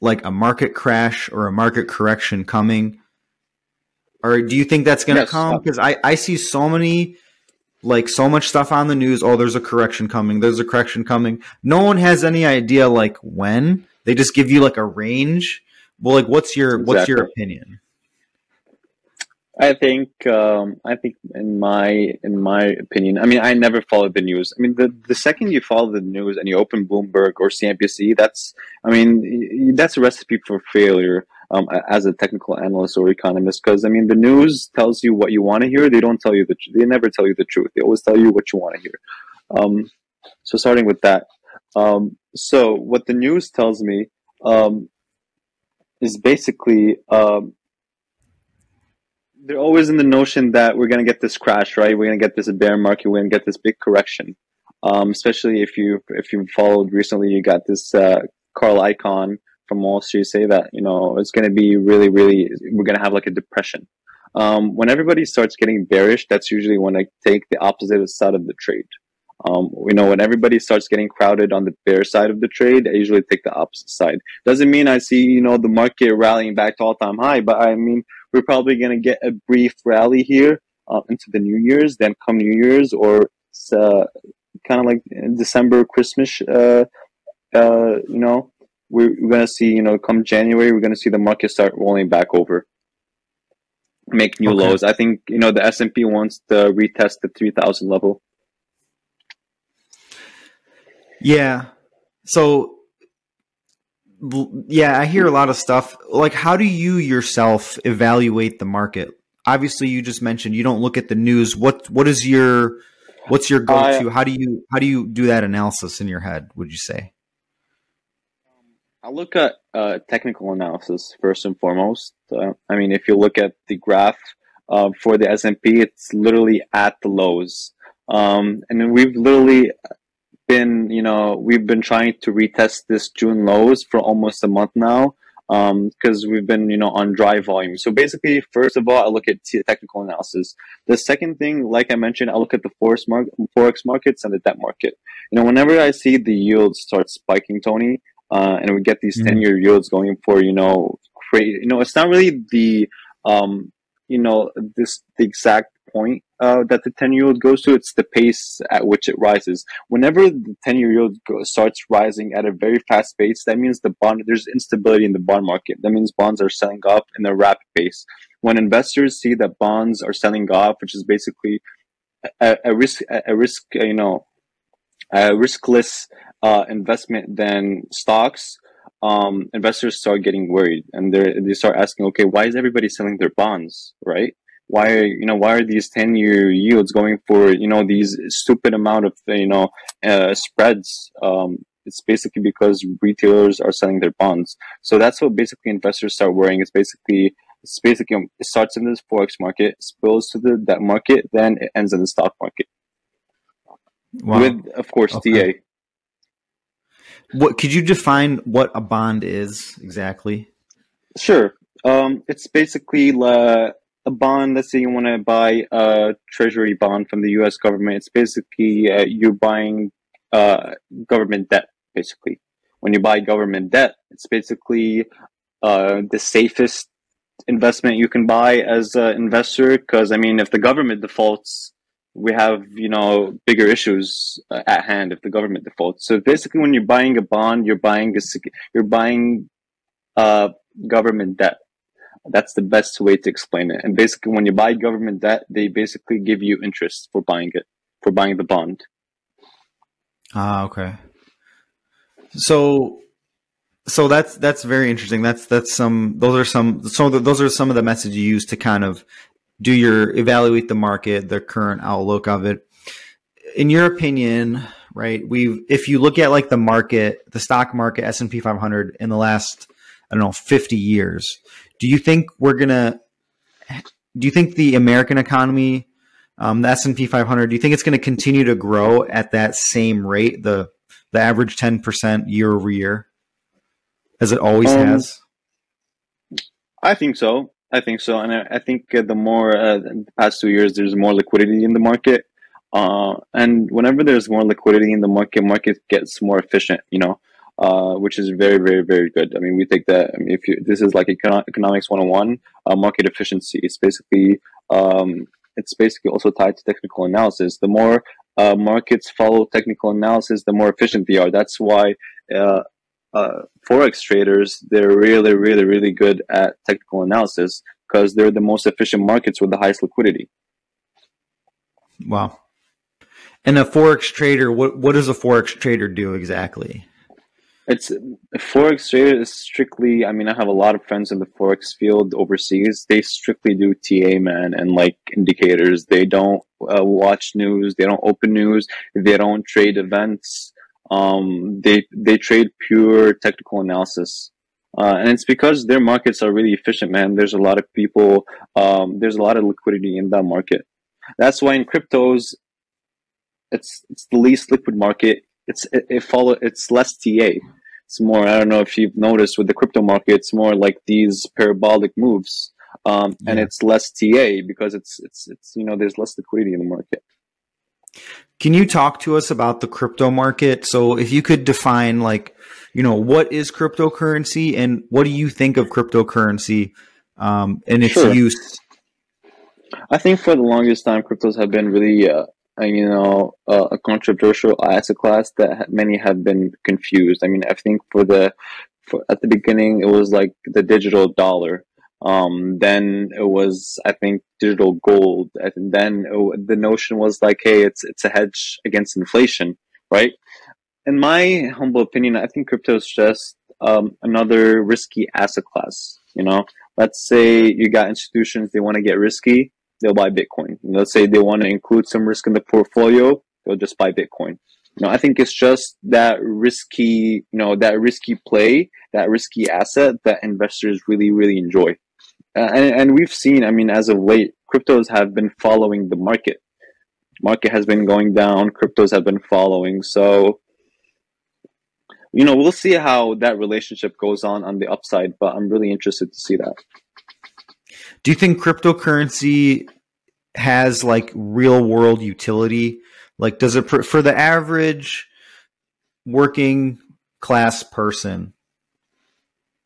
like a market crash or a market correction coming? Or do you think that's going to yes. come? Because I, I see so many, like so much stuff on the news. Oh, there's a correction coming. There's a correction coming. No one has any idea like when. They just give you like a range. Well, like what's your exactly. what's your opinion? I think um, I think in my in my opinion, I mean, I never followed the news. I mean, the the second you follow the news and you open Bloomberg or CNBC, that's I mean, that's a recipe for failure um, as a technical analyst or economist. Because I mean, the news tells you what you want to hear. They don't tell you the they never tell you the truth. They always tell you what you want to hear. Um, so starting with that, um, so what the news tells me um, is basically um, they're always in the notion that we're going to get this crash, right? We're going to get this bear market. We're going to get this big correction. Um, especially if you if you followed recently, you got this uh, Carl Icahn from Wall Street say that you know it's going to be really, really we're going to have like a depression. Um, when everybody starts getting bearish, that's usually when I take the opposite side of the trade. Um, you know, when everybody starts getting crowded on the bear side of the trade, I usually take the opposite side. Doesn't mean I see, you know, the market rallying back to all time high, but I mean, we're probably going to get a brief rally here uh, into the New Year's. Then come New Year's or uh, kind of like December, Christmas, uh, uh, you know, we're, we're going to see, you know, come January, we're going to see the market start rolling back over make new okay. lows. I think you know the S and P wants to retest the three thousand level. Yeah. So yeah, I hear a lot of stuff. Like how do you yourself evaluate the market? Obviously, you just mentioned you don't look at the news. What what is your what's your go-to? how do you how do you do that analysis in your head, would you say? I look at uh, technical analysis first and foremost. Uh, I mean, if you look at the graph uh, for the S and P, it's literally at the lows, um, and we've literally been, you know, we've been trying to retest this June lows for almost a month now because um, we've been, you know, on dry volume. So basically, first of all, I look at technical analysis. The second thing, like I mentioned, I look at the forex, mar- forex markets and the debt market. You know, whenever I see the yields start spiking, Tony, uh, and we get these mm-hmm. 10 year yields going for, you know, crazy, you know, it's not really the, um, you know, this, the exact point uh, that the 10 year yield goes to, it's the pace at which it rises. Whenever the 10 year yield starts rising at a very fast pace, that means the bond, there's instability in the bond market. That means bonds are selling off in a rapid pace. When investors see that bonds are selling off, which is basically a, a risk, a risk, you know, a riskless uh, investment than stocks, um, investors start getting worried and they they start asking, okay, why is everybody selling their bonds, right? why are you know why are these 10 year yields going for you know these stupid amount of you know uh, spreads? Um, it's basically because retailers are selling their bonds. So that's what basically investors start worrying. It's basically it's basically um, it starts in this forex market spills to the debt market then it ends in the stock market wow. with of course okay. ta what could you define what a bond is exactly sure um, it's basically uh, a bond, let's say you want to buy a treasury bond from the U.S. government, it's basically uh, you're buying uh, government debt. Basically, when you buy government debt, it's basically uh, the safest investment you can buy as an investor. Because I mean, if the government defaults, we have you know bigger issues uh, at hand if the government defaults. So basically, when you're buying a bond, you're buying a you're buying uh, government debt that's the best way to explain it. And basically, when you buy government debt, they basically give you interest for buying it, for buying the bond. Ah, okay. So so that's that's very interesting. That's that's some those are some so those are some of the messages you use to kind of do your evaluate the market, the current outlook of it. In your opinion, right? We've if you look at like the market, the stock market, S and P 500 in the last I don't know 50 years, do you think we're gonna? Do you think the American economy, um, the S and P 500, do you think it's going to continue to grow at that same rate, the the average 10 percent year over year? as it always um, has? I think so. I think so, and I, I think uh, the more uh, the past two years, there's more liquidity in the market, uh, and whenever there's more liquidity in the market, market gets more efficient. You know, uh, which is very, very, very good. I mean, we take that. I mean, if you this is like economics 101, uh, market efficiency. It's basically um, it's basically also tied to technical analysis. The more uh, markets follow technical analysis, the more efficient they are. That's why uh, uh, forex traders they're really really really good at technical analysis because they're the most efficient markets with the highest liquidity. Wow. And a forex trader what what does a forex trader do exactly? It's a forex trader is strictly i mean i have a lot of friends in the forex field overseas. They strictly do ta man and like indicators. They don't uh, watch news. They don't open news. They don't trade events um, they they trade pure technical analysis, uh, and it's because their markets are really efficient. Man, there's a lot of people. Um, there's a lot of liquidity in that market. That's why in cryptos, it's it's the least liquid market. It's it, it follow it's less TA. It's more. I don't know if you've noticed with the crypto market, it's more like these parabolic moves, um, yeah. and it's less TA because it's it's it's you know there's less liquidity in the market. Can you talk to us about the crypto market? So if you could define like, you know, what is cryptocurrency and what do you think of cryptocurrency um, and its sure. use? I think for the longest time, cryptos have been really, uh, you know, uh, a controversial asset class that many have been confused. I mean, I think for the for, at the beginning, it was like the digital dollar. Um, then it was, I think, digital gold. And then it, the notion was like, hey, it's it's a hedge against inflation, right? In my humble opinion, I think crypto is just um, another risky asset class. You know, let's say you got institutions they want to get risky, they'll buy Bitcoin. Let's say they want to include some risk in the portfolio, they'll just buy Bitcoin. You know, I think it's just that risky, you know, that risky play, that risky asset that investors really, really enjoy. Uh, and, and we've seen, I mean, as of late, cryptos have been following the market. Market has been going down, cryptos have been following. So, you know, we'll see how that relationship goes on on the upside, but I'm really interested to see that. Do you think cryptocurrency has like real world utility? Like, does it for the average working class person?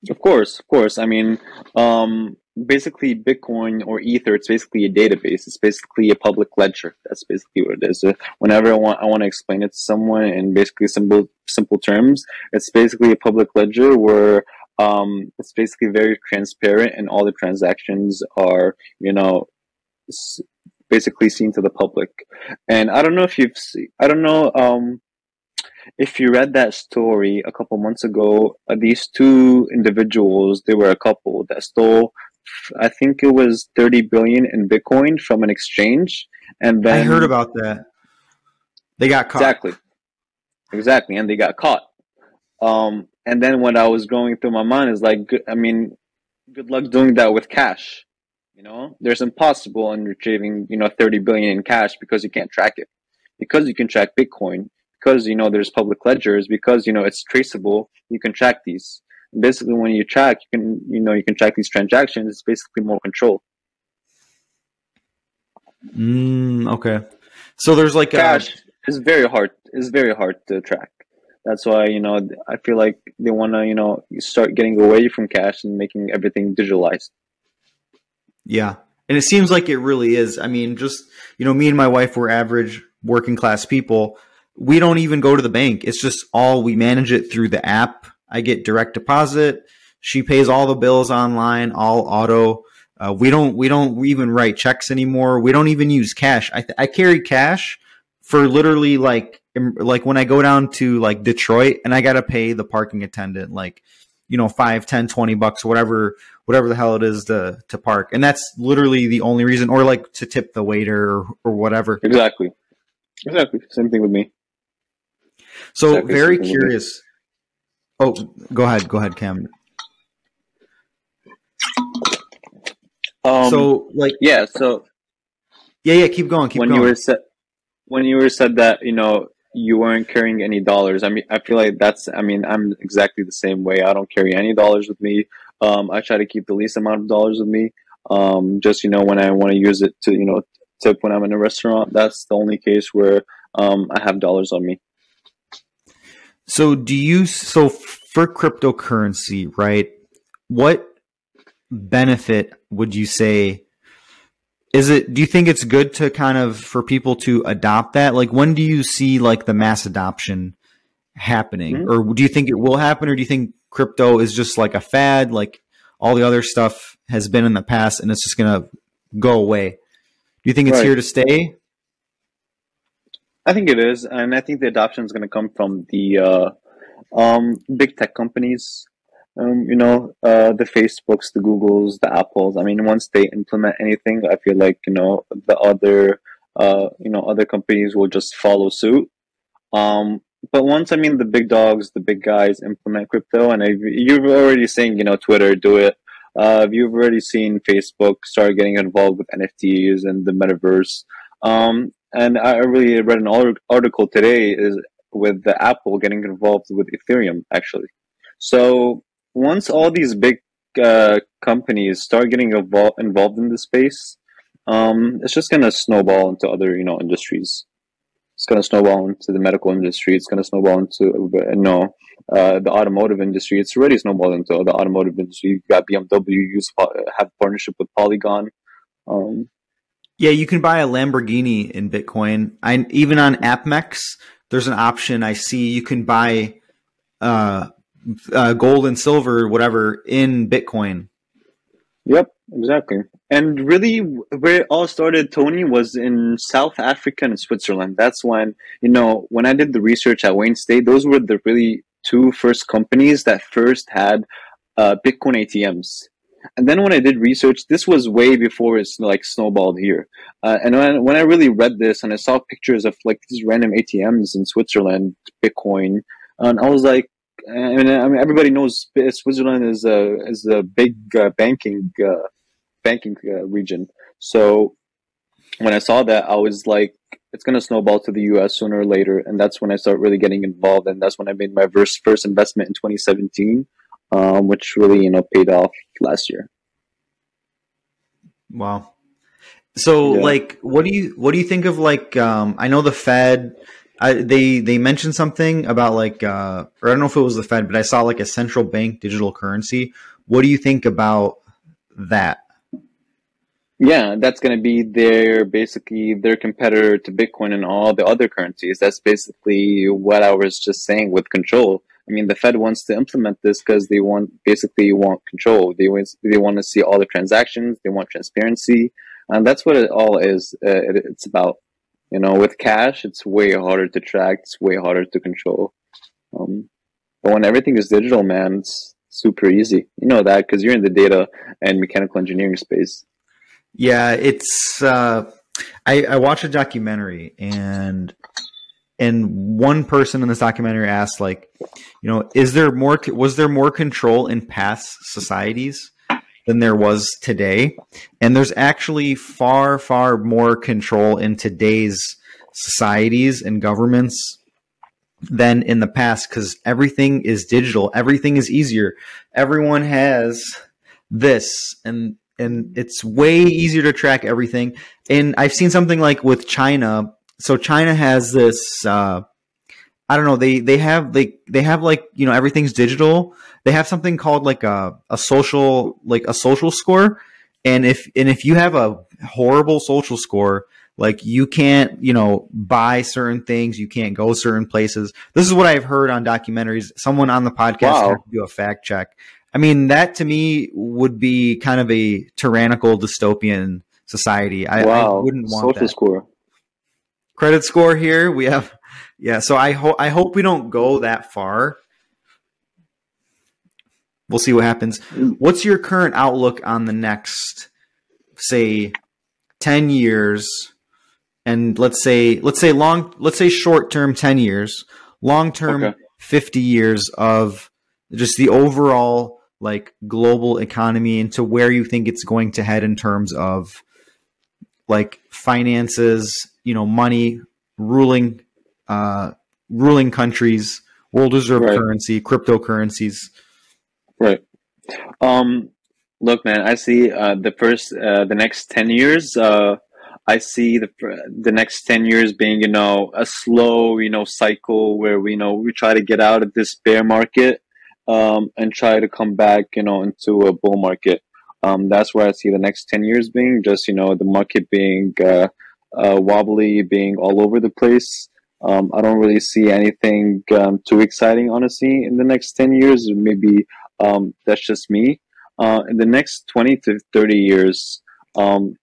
Of course, of course. I mean, um, basically Bitcoin or Ether, it's basically a database. It's basically a public ledger. That's basically what it is. Whenever I want, I want to explain it to someone in basically simple, simple terms, it's basically a public ledger where um, it's basically very transparent and all the transactions are, you know, basically seen to the public. And I don't know if you've seen, I don't know, um, if you read that story a couple months ago, uh, these two individuals, they were a couple that stole I think it was 30 billion in Bitcoin from an exchange. And then I heard about that. They got caught. Exactly. Exactly. And they got caught. Um, and then what I was going through my mind is like, I mean, good luck doing that with cash. You know, there's impossible in retrieving, you know, 30 billion in cash because you can't track it. Because you can track Bitcoin, because, you know, there's public ledgers, because, you know, it's traceable, you can track these. Basically when you track you can you know you can track these transactions it's basically more control. Mm, okay. So there's like cash a... is very hard it's very hard to track. That's why you know i feel like they want to you know start getting away from cash and making everything digitalized. Yeah. And it seems like it really is. I mean just you know me and my wife were average working class people we don't even go to the bank it's just all we manage it through the app I get direct deposit. She pays all the bills online, all auto. Uh, we don't we don't even write checks anymore. We don't even use cash. I, th- I carry cash for literally like like when I go down to like Detroit and I got to pay the parking attendant like you know 5 10 20 bucks whatever whatever the hell it is to to park and that's literally the only reason or like to tip the waiter or, or whatever exactly exactly same thing with me so exactly very curious oh go ahead go ahead Kam um, so like yeah so yeah yeah keep going keep when going. you were set when you were said that you know you weren't carrying any dollars. I mean, I feel like that's. I mean, I'm exactly the same way. I don't carry any dollars with me. Um, I try to keep the least amount of dollars with me. Um, just you know, when I want to use it to you know tip when I'm in a restaurant. That's the only case where um, I have dollars on me. So do you? So for cryptocurrency, right? What benefit would you say? is it do you think it's good to kind of for people to adopt that like when do you see like the mass adoption happening mm-hmm. or do you think it will happen or do you think crypto is just like a fad like all the other stuff has been in the past and it's just going to go away do you think it's right. here to stay i think it is and i think the adoption is going to come from the uh, um, big tech companies um, you know, uh, the Facebooks, the Googles, the Apples. I mean, once they implement anything, I feel like you know the other, uh, you know, other companies will just follow suit. Um, but once I mean the big dogs, the big guys implement crypto, and I've, you've already seen, you know, Twitter do it. Uh, you've already seen Facebook start getting involved with NFTs and the metaverse. Um, and I really read an article today is with the Apple getting involved with Ethereum actually. So once all these big uh, companies start getting involved in the space, um, it's just gonna snowball into other you know industries. It's gonna snowball into the medical industry. It's gonna snowball into no uh, the automotive industry. It's already snowballed into the automotive industry. You got BMW use have partnership with Polygon. Um, yeah, you can buy a Lamborghini in Bitcoin. I even on APMEX, there's an option I see you can buy uh, uh, gold and silver, whatever, in Bitcoin. Yep, exactly. And really, where it all started, Tony, was in South Africa and Switzerland. That's when, you know, when I did the research at Wayne State, those were the really two first companies that first had uh, Bitcoin ATMs. And then when I did research, this was way before it's like snowballed here. Uh, and when, when I really read this and I saw pictures of like these random ATMs in Switzerland, Bitcoin, and I was like, I mean, I mean, everybody knows Switzerland is a is a big uh, banking uh, banking uh, region. So when I saw that, I was like, it's gonna snowball to the U.S. sooner or later, and that's when I started really getting involved, and that's when I made my first first investment in 2017, um, which really you know paid off last year. Wow. So yeah. like, what do you what do you think of like? Um, I know the Fed I, they they mentioned something about like uh, or I don't know if it was the Fed, but I saw like a central bank digital currency. What do you think about that? Yeah, that's going to be their basically their competitor to Bitcoin and all the other currencies. That's basically what I was just saying with control. I mean, the Fed wants to implement this because they want basically want control. They want they want to see all the transactions. They want transparency, and that's what it all is. Uh, it, it's about. You know, with cash, it's way harder to track. It's way harder to control. Um, but when everything is digital, man, it's super easy. You know that because you're in the data and mechanical engineering space. Yeah, it's. Uh, I, I watched a documentary and and one person in this documentary asked like you know is there more was there more control in past societies than there was today. And there's actually far, far more control in today's societies and governments than in the past because everything is digital, everything is easier. Everyone has this and and it's way easier to track everything. And I've seen something like with China. So China has this uh, I don't know. They they have they they have like you know everything's digital. They have something called like a a social like a social score, and if and if you have a horrible social score, like you can't you know buy certain things, you can't go certain places. This is what I've heard on documentaries. Someone on the podcast wow. do a fact check. I mean that to me would be kind of a tyrannical dystopian society. I, wow. I wouldn't want social that. score. Credit score here. We have, yeah. So I hope I hope we don't go that far. We'll see what happens. What's your current outlook on the next, say, ten years? And let's say let's say long let's say short term ten years, long term okay. fifty years of just the overall like global economy into where you think it's going to head in terms of like finances, you know, money, ruling, uh, ruling countries, world reserve right. currency, cryptocurrencies. Right. Um, look, man, I see uh, the first, uh, the next ten years. Uh, I see the the next ten years being, you know, a slow, you know, cycle where we you know we try to get out of this bear market um, and try to come back, you know, into a bull market. Um, that's where I see the next 10 years being just, you know, the market being uh, uh, wobbly, being all over the place. Um, I don't really see anything um, too exciting, honestly, in the next 10 years. Maybe um, that's just me. Uh, in the next 20 to 30 years, um,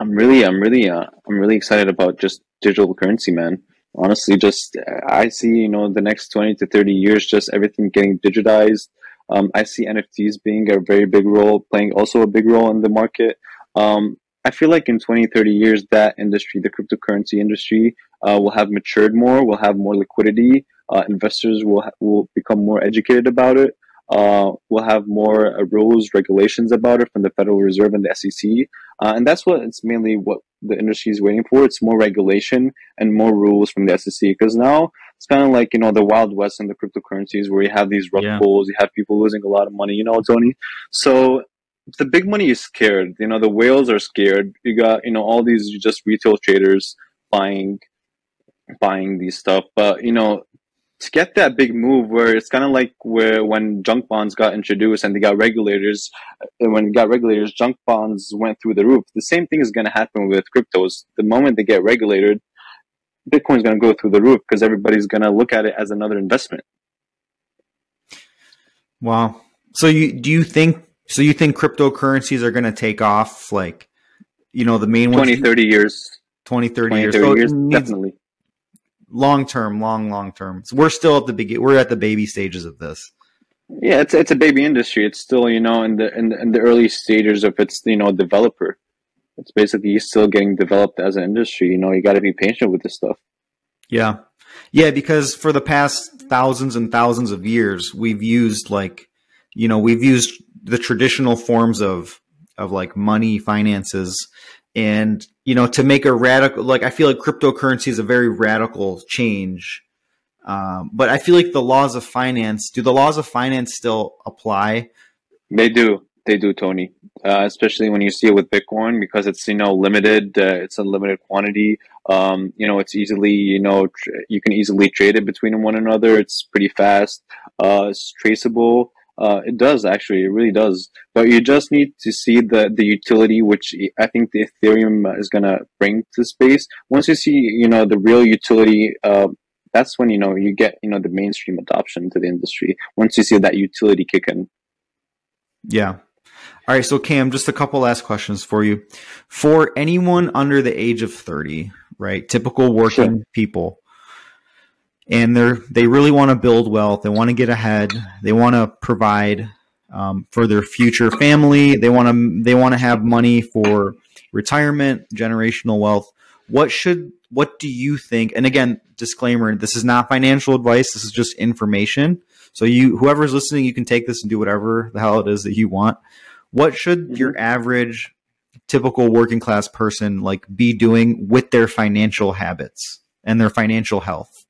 I'm really, I'm really, uh, I'm really excited about just digital currency, man. Honestly, just I see, you know, the next 20 to 30 years, just everything getting digitized, um, I see NFTs being a very big role, playing also a big role in the market. Um, I feel like in 20, 30 years, that industry, the cryptocurrency industry, uh, will have matured more, will have more liquidity. Uh, investors will ha- will become more educated about it. Uh, we'll have more uh, rules, regulations about it from the Federal Reserve and the SEC, uh, and that's what it's mainly what the industry is waiting for. It's more regulation and more rules from the SEC because now it's kind of like you know the wild west in the cryptocurrencies where you have these rug yeah. pulls, you have people losing a lot of money, you know, Tony. So the big money is scared. You know, the whales are scared. You got you know all these just retail traders buying buying these stuff, but you know to get that big move where it's kind of like where when junk bonds got introduced and they got regulators and when got regulators junk bonds went through the roof the same thing is going to happen with cryptos the moment they get regulated bitcoin's going to go through the roof because everybody's going to look at it as another investment wow so you do you think so you think cryptocurrencies are going to take off like you know the main 20 30 years 20 30 20, years, 30 so years definitely long term, long, long term. So we're still at the begin. We're at the baby stages of this. Yeah, it's it's a baby industry. It's still you know in the in the, in the early stages of its you know developer. It's basically still getting developed as an industry. You know, you got to be patient with this stuff. Yeah, yeah, because for the past thousands and thousands of years, we've used like, you know, we've used the traditional forms of of like money, finances, and you know to make a radical like i feel like cryptocurrency is a very radical change um, but i feel like the laws of finance do the laws of finance still apply they do they do tony uh, especially when you see it with bitcoin because it's you know limited uh, it's a limited quantity um, you know it's easily you know tr- you can easily trade it between one another it's pretty fast uh, it's traceable uh, it does actually, it really does. But you just need to see the the utility, which I think the Ethereum is gonna bring to space. Once you see, you know, the real utility, uh, that's when you know you get you know the mainstream adoption to the industry. Once you see that utility kick in. Yeah. All right, so Kam, just a couple last questions for you. For anyone under the age of 30, right? Typical working sure. people and they're they really want to build wealth. They want to get ahead. They want to provide um, for their future family. They want to they want to have money for retirement, generational wealth. What should what do you think? And again, disclaimer: this is not financial advice. This is just information. So you whoever's listening, you can take this and do whatever the hell it is that you want. What should mm-hmm. your average typical working class person like be doing with their financial habits and their financial health?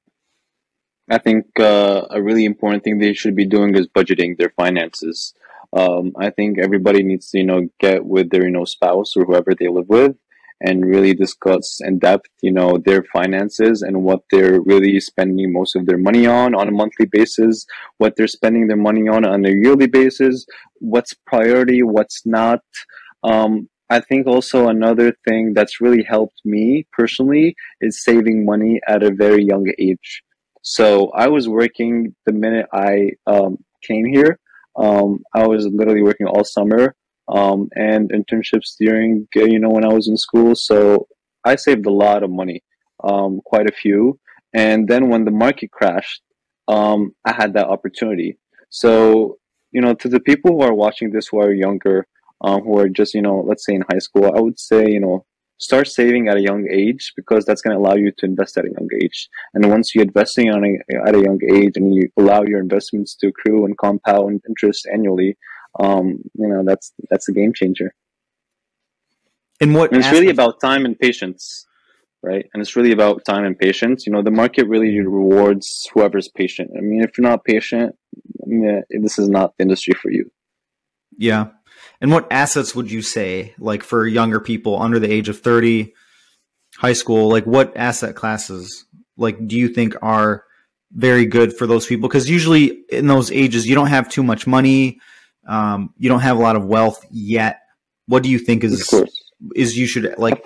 I think uh, a really important thing they should be doing is budgeting their finances. Um, I think everybody needs to, you know, get with their, you know, spouse or whoever they live with and really discuss in depth, you know, their finances and what they're really spending most of their money on on a monthly basis, what they're spending their money on on a yearly basis, what's priority, what's not. Um, I think also another thing that's really helped me personally is saving money at a very young age. So I was working the minute I um, came here. Um, I was literally working all summer um, and internships during, you know, when I was in school. So I saved a lot of money, um, quite a few. And then when the market crashed, um, I had that opportunity. So, you know, to the people who are watching this who are younger, um, who are just, you know, let's say in high school, I would say, you know, start saving at a young age because that's going to allow you to invest at a young age. And once you're investing on a, at a young age and you allow your investments to accrue and compound interest annually, um, you know, that's, that's a game changer. And what and it's really about time and patience, right? And it's really about time and patience. You know, the market really rewards whoever's patient. I mean, if you're not patient, yeah, this is not the industry for you. Yeah. And what assets would you say, like for younger people under the age of 30, high school, like what asset classes, like do you think are very good for those people? Because usually in those ages, you don't have too much money, um, you don't have a lot of wealth yet. What do you think is is you should like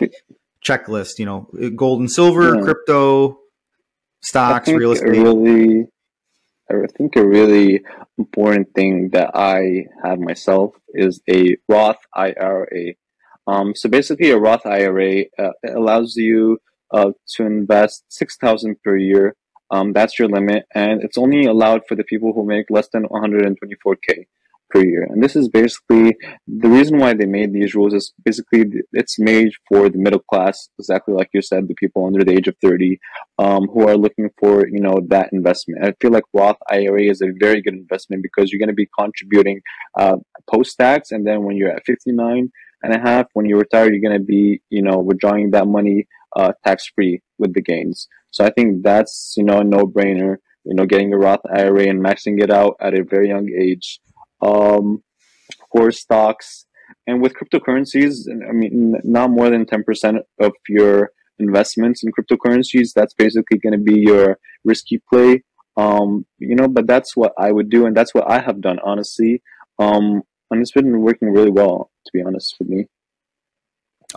checklist? You know, gold and silver, yeah. crypto, stocks, real estate. Really, I think a really important thing that I have myself is a Roth IRA. Um, so basically, a Roth IRA uh, allows you uh, to invest six thousand per year. Um, that's your limit, and it's only allowed for the people who make less than one hundred and twenty-four k per year. And this is basically the reason why they made these rules is basically it's made for the middle class, exactly like you said, the people under the age of 30 um, who are looking for, you know, that investment. I feel like Roth IRA is a very good investment because you're going to be contributing uh, post tax. And then when you're at 59 and a half, when you retire, you're going to be, you know, withdrawing that money uh, tax free with the gains. So I think that's, you know, a no brainer you know, getting a Roth IRA and maxing it out at a very young age um, for stocks. And with cryptocurrencies, I mean, not more than 10% of your investments in cryptocurrencies, that's basically going to be your risky play. Um, you know, but that's what I would do, and that's what I have done, honestly. Um, and it's been working really well, to be honest with me.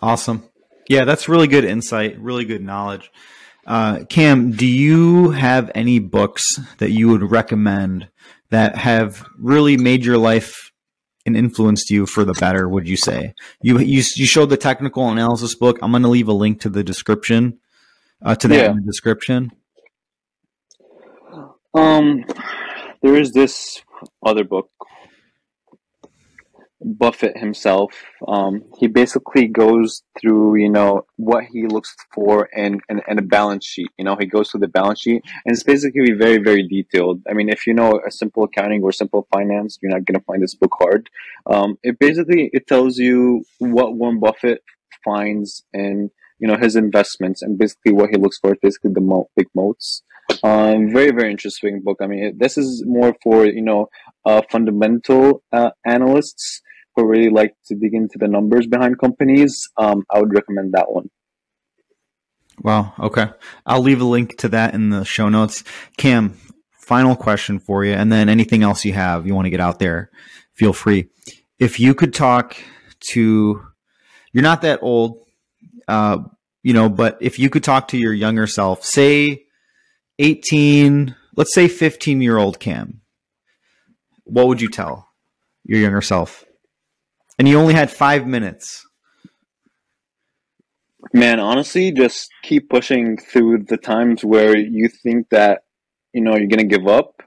Awesome. Yeah, that's really good insight, really good knowledge. Uh, Kam, do you have any books that you would recommend that have really made your life and influenced you for the better? Would you say you you, you showed the technical analysis book? I'm going to leave a link to the description uh, to that yeah. in the description. Um, there is this other book Buffett himself. Um, he basically goes through, you know, what he looks for in, in, in, a balance sheet. You know, he goes through the balance sheet and it's basically very, very detailed. I mean, if you know a simple accounting or simple finance, you're not going to find this book hard. Um, it basically, it tells you what Warren Buffett finds in, you know, his investments and basically what he looks for basically the mo- big moats. Um, very, very interesting book. I mean, this is more for, you know, uh, fundamental uh, analysts who really like to dig into the numbers behind companies, um, I would recommend that one. Wow. Okay. I'll leave a link to that in the show notes. Kam, final question for you, and then anything else you have you want to get out there, feel free. If you could talk to, you're not that old, uh, you know, but if you could talk to your younger self, say 18, let's say 15 year old Kam, what would you tell your younger self? And you only had five minutes. Man, honestly, just keep pushing through the times where you think that, you know, you're to give up,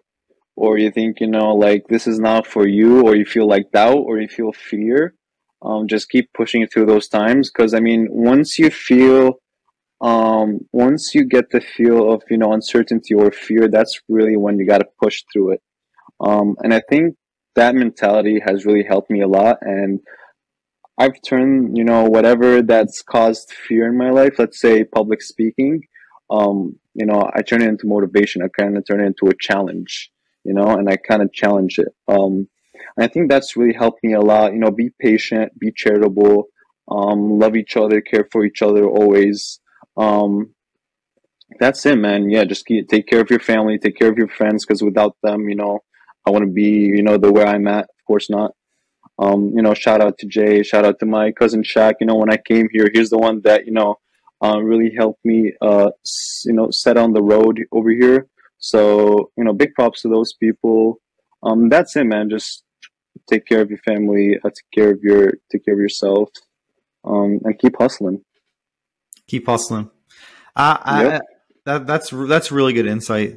or you think, you know, like this is not for you, or you feel like doubt, or you feel fear. Um, just keep pushing through those times. Cause I mean, once you feel, um, once you get the feel of, you know, uncertainty or fear, that's really when you got to push through it. Um, and I think that mentality has really helped me a lot. And I've turned, you know, whatever that's caused fear in my life, let's say public speaking, um, you know, I turn it into motivation. I kind of turn it into a challenge, you know, and I kind of challenge it. Um, I think that's really helped me a lot. You know, be patient, be charitable, um, love each other, care for each other always. Um, that's it, man. Yeah, just keep, take care of your family, take care of your friends, because without them, you know, I want to be, you know, the where I'm at. Of course not. Um, you know, shout out to Jay, shout out to my cousin Shaq. You know, when I came here, he's the one that you know uh, really helped me, uh, you know, set on the road over here. So you know, big props to those people. Um, that's it, man. Just take care of your family, uh, take care of your, take care of yourself, um, and keep hustling. Keep hustling. Uh, I, that, that's that's really good insight.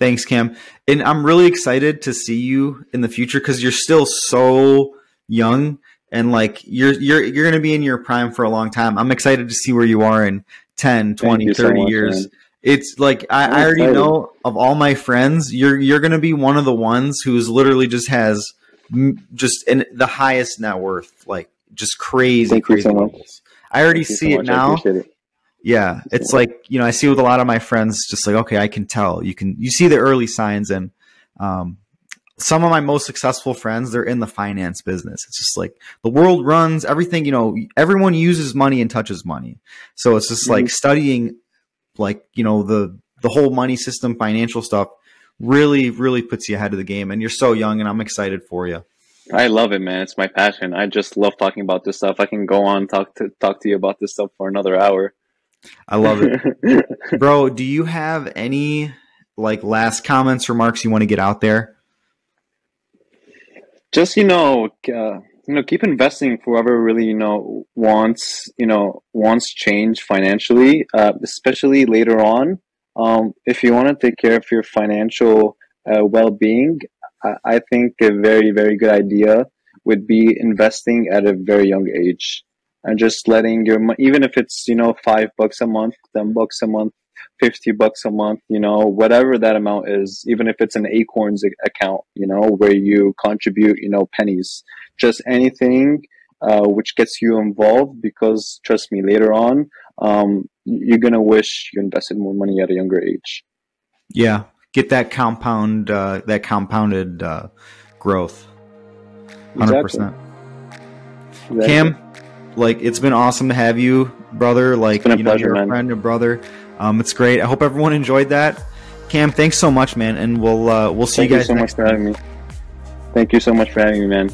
Thanks, Kam. And I'm really excited to see you in the future because you're still so young and like you're you're you're going to be in your prime for a long time. I'm excited to see where you are in 10, 20, 30 so much, years. Man. It's like I, I already excited. know of all my friends, you're you're going to be one of the ones who's literally just has just in the highest net worth, like just crazy, Thank crazy so I already Thank see so it now. It. Yeah, it's like you know I see with a lot of my friends, just like okay, I can tell. You can you see the early signs, and um, some of my most successful friends they're in the finance business. It's just like the world runs everything you know everyone uses money and touches money. So it's just mm-hmm. like studying like you know the the whole money system financial stuff really really puts you ahead of the game. And you're so young and i'm excited for you i love it man. It's my passion. I just love talking about this stuff. I can go on talk to talk to you about this stuff for another hour i love it. Bro do you have any like last comments remarks you want to get out there? Just you know uh, you know keep investing for whoever really you know wants you know wants change financially uh, especially later on. Um, if you want to take care of your financial uh, well-being I, I think a very very good idea would be investing at a very young age and just letting your money, even if it's you know five bucks a month ten bucks a month 50 bucks a month, you know, whatever that amount is, even if it's an Acorns account, you know, where you contribute, you know, pennies, just anything uh, which gets you involved because trust me, later on, um, you're going to wish you invested more money at a younger age. Yeah. Get that compound, uh, that compounded uh, growth. 100%. Exactly. Exactly. Kam, like it's been awesome to have you, brother. Like you know, pleasure, you're a man. friend and brother. Um, it's great. I hope everyone enjoyed that. Kam, thanks so much, man, and we'll uh, we'll see Thank you guys. Thank you so much for having me. Thank you so much for having me, man.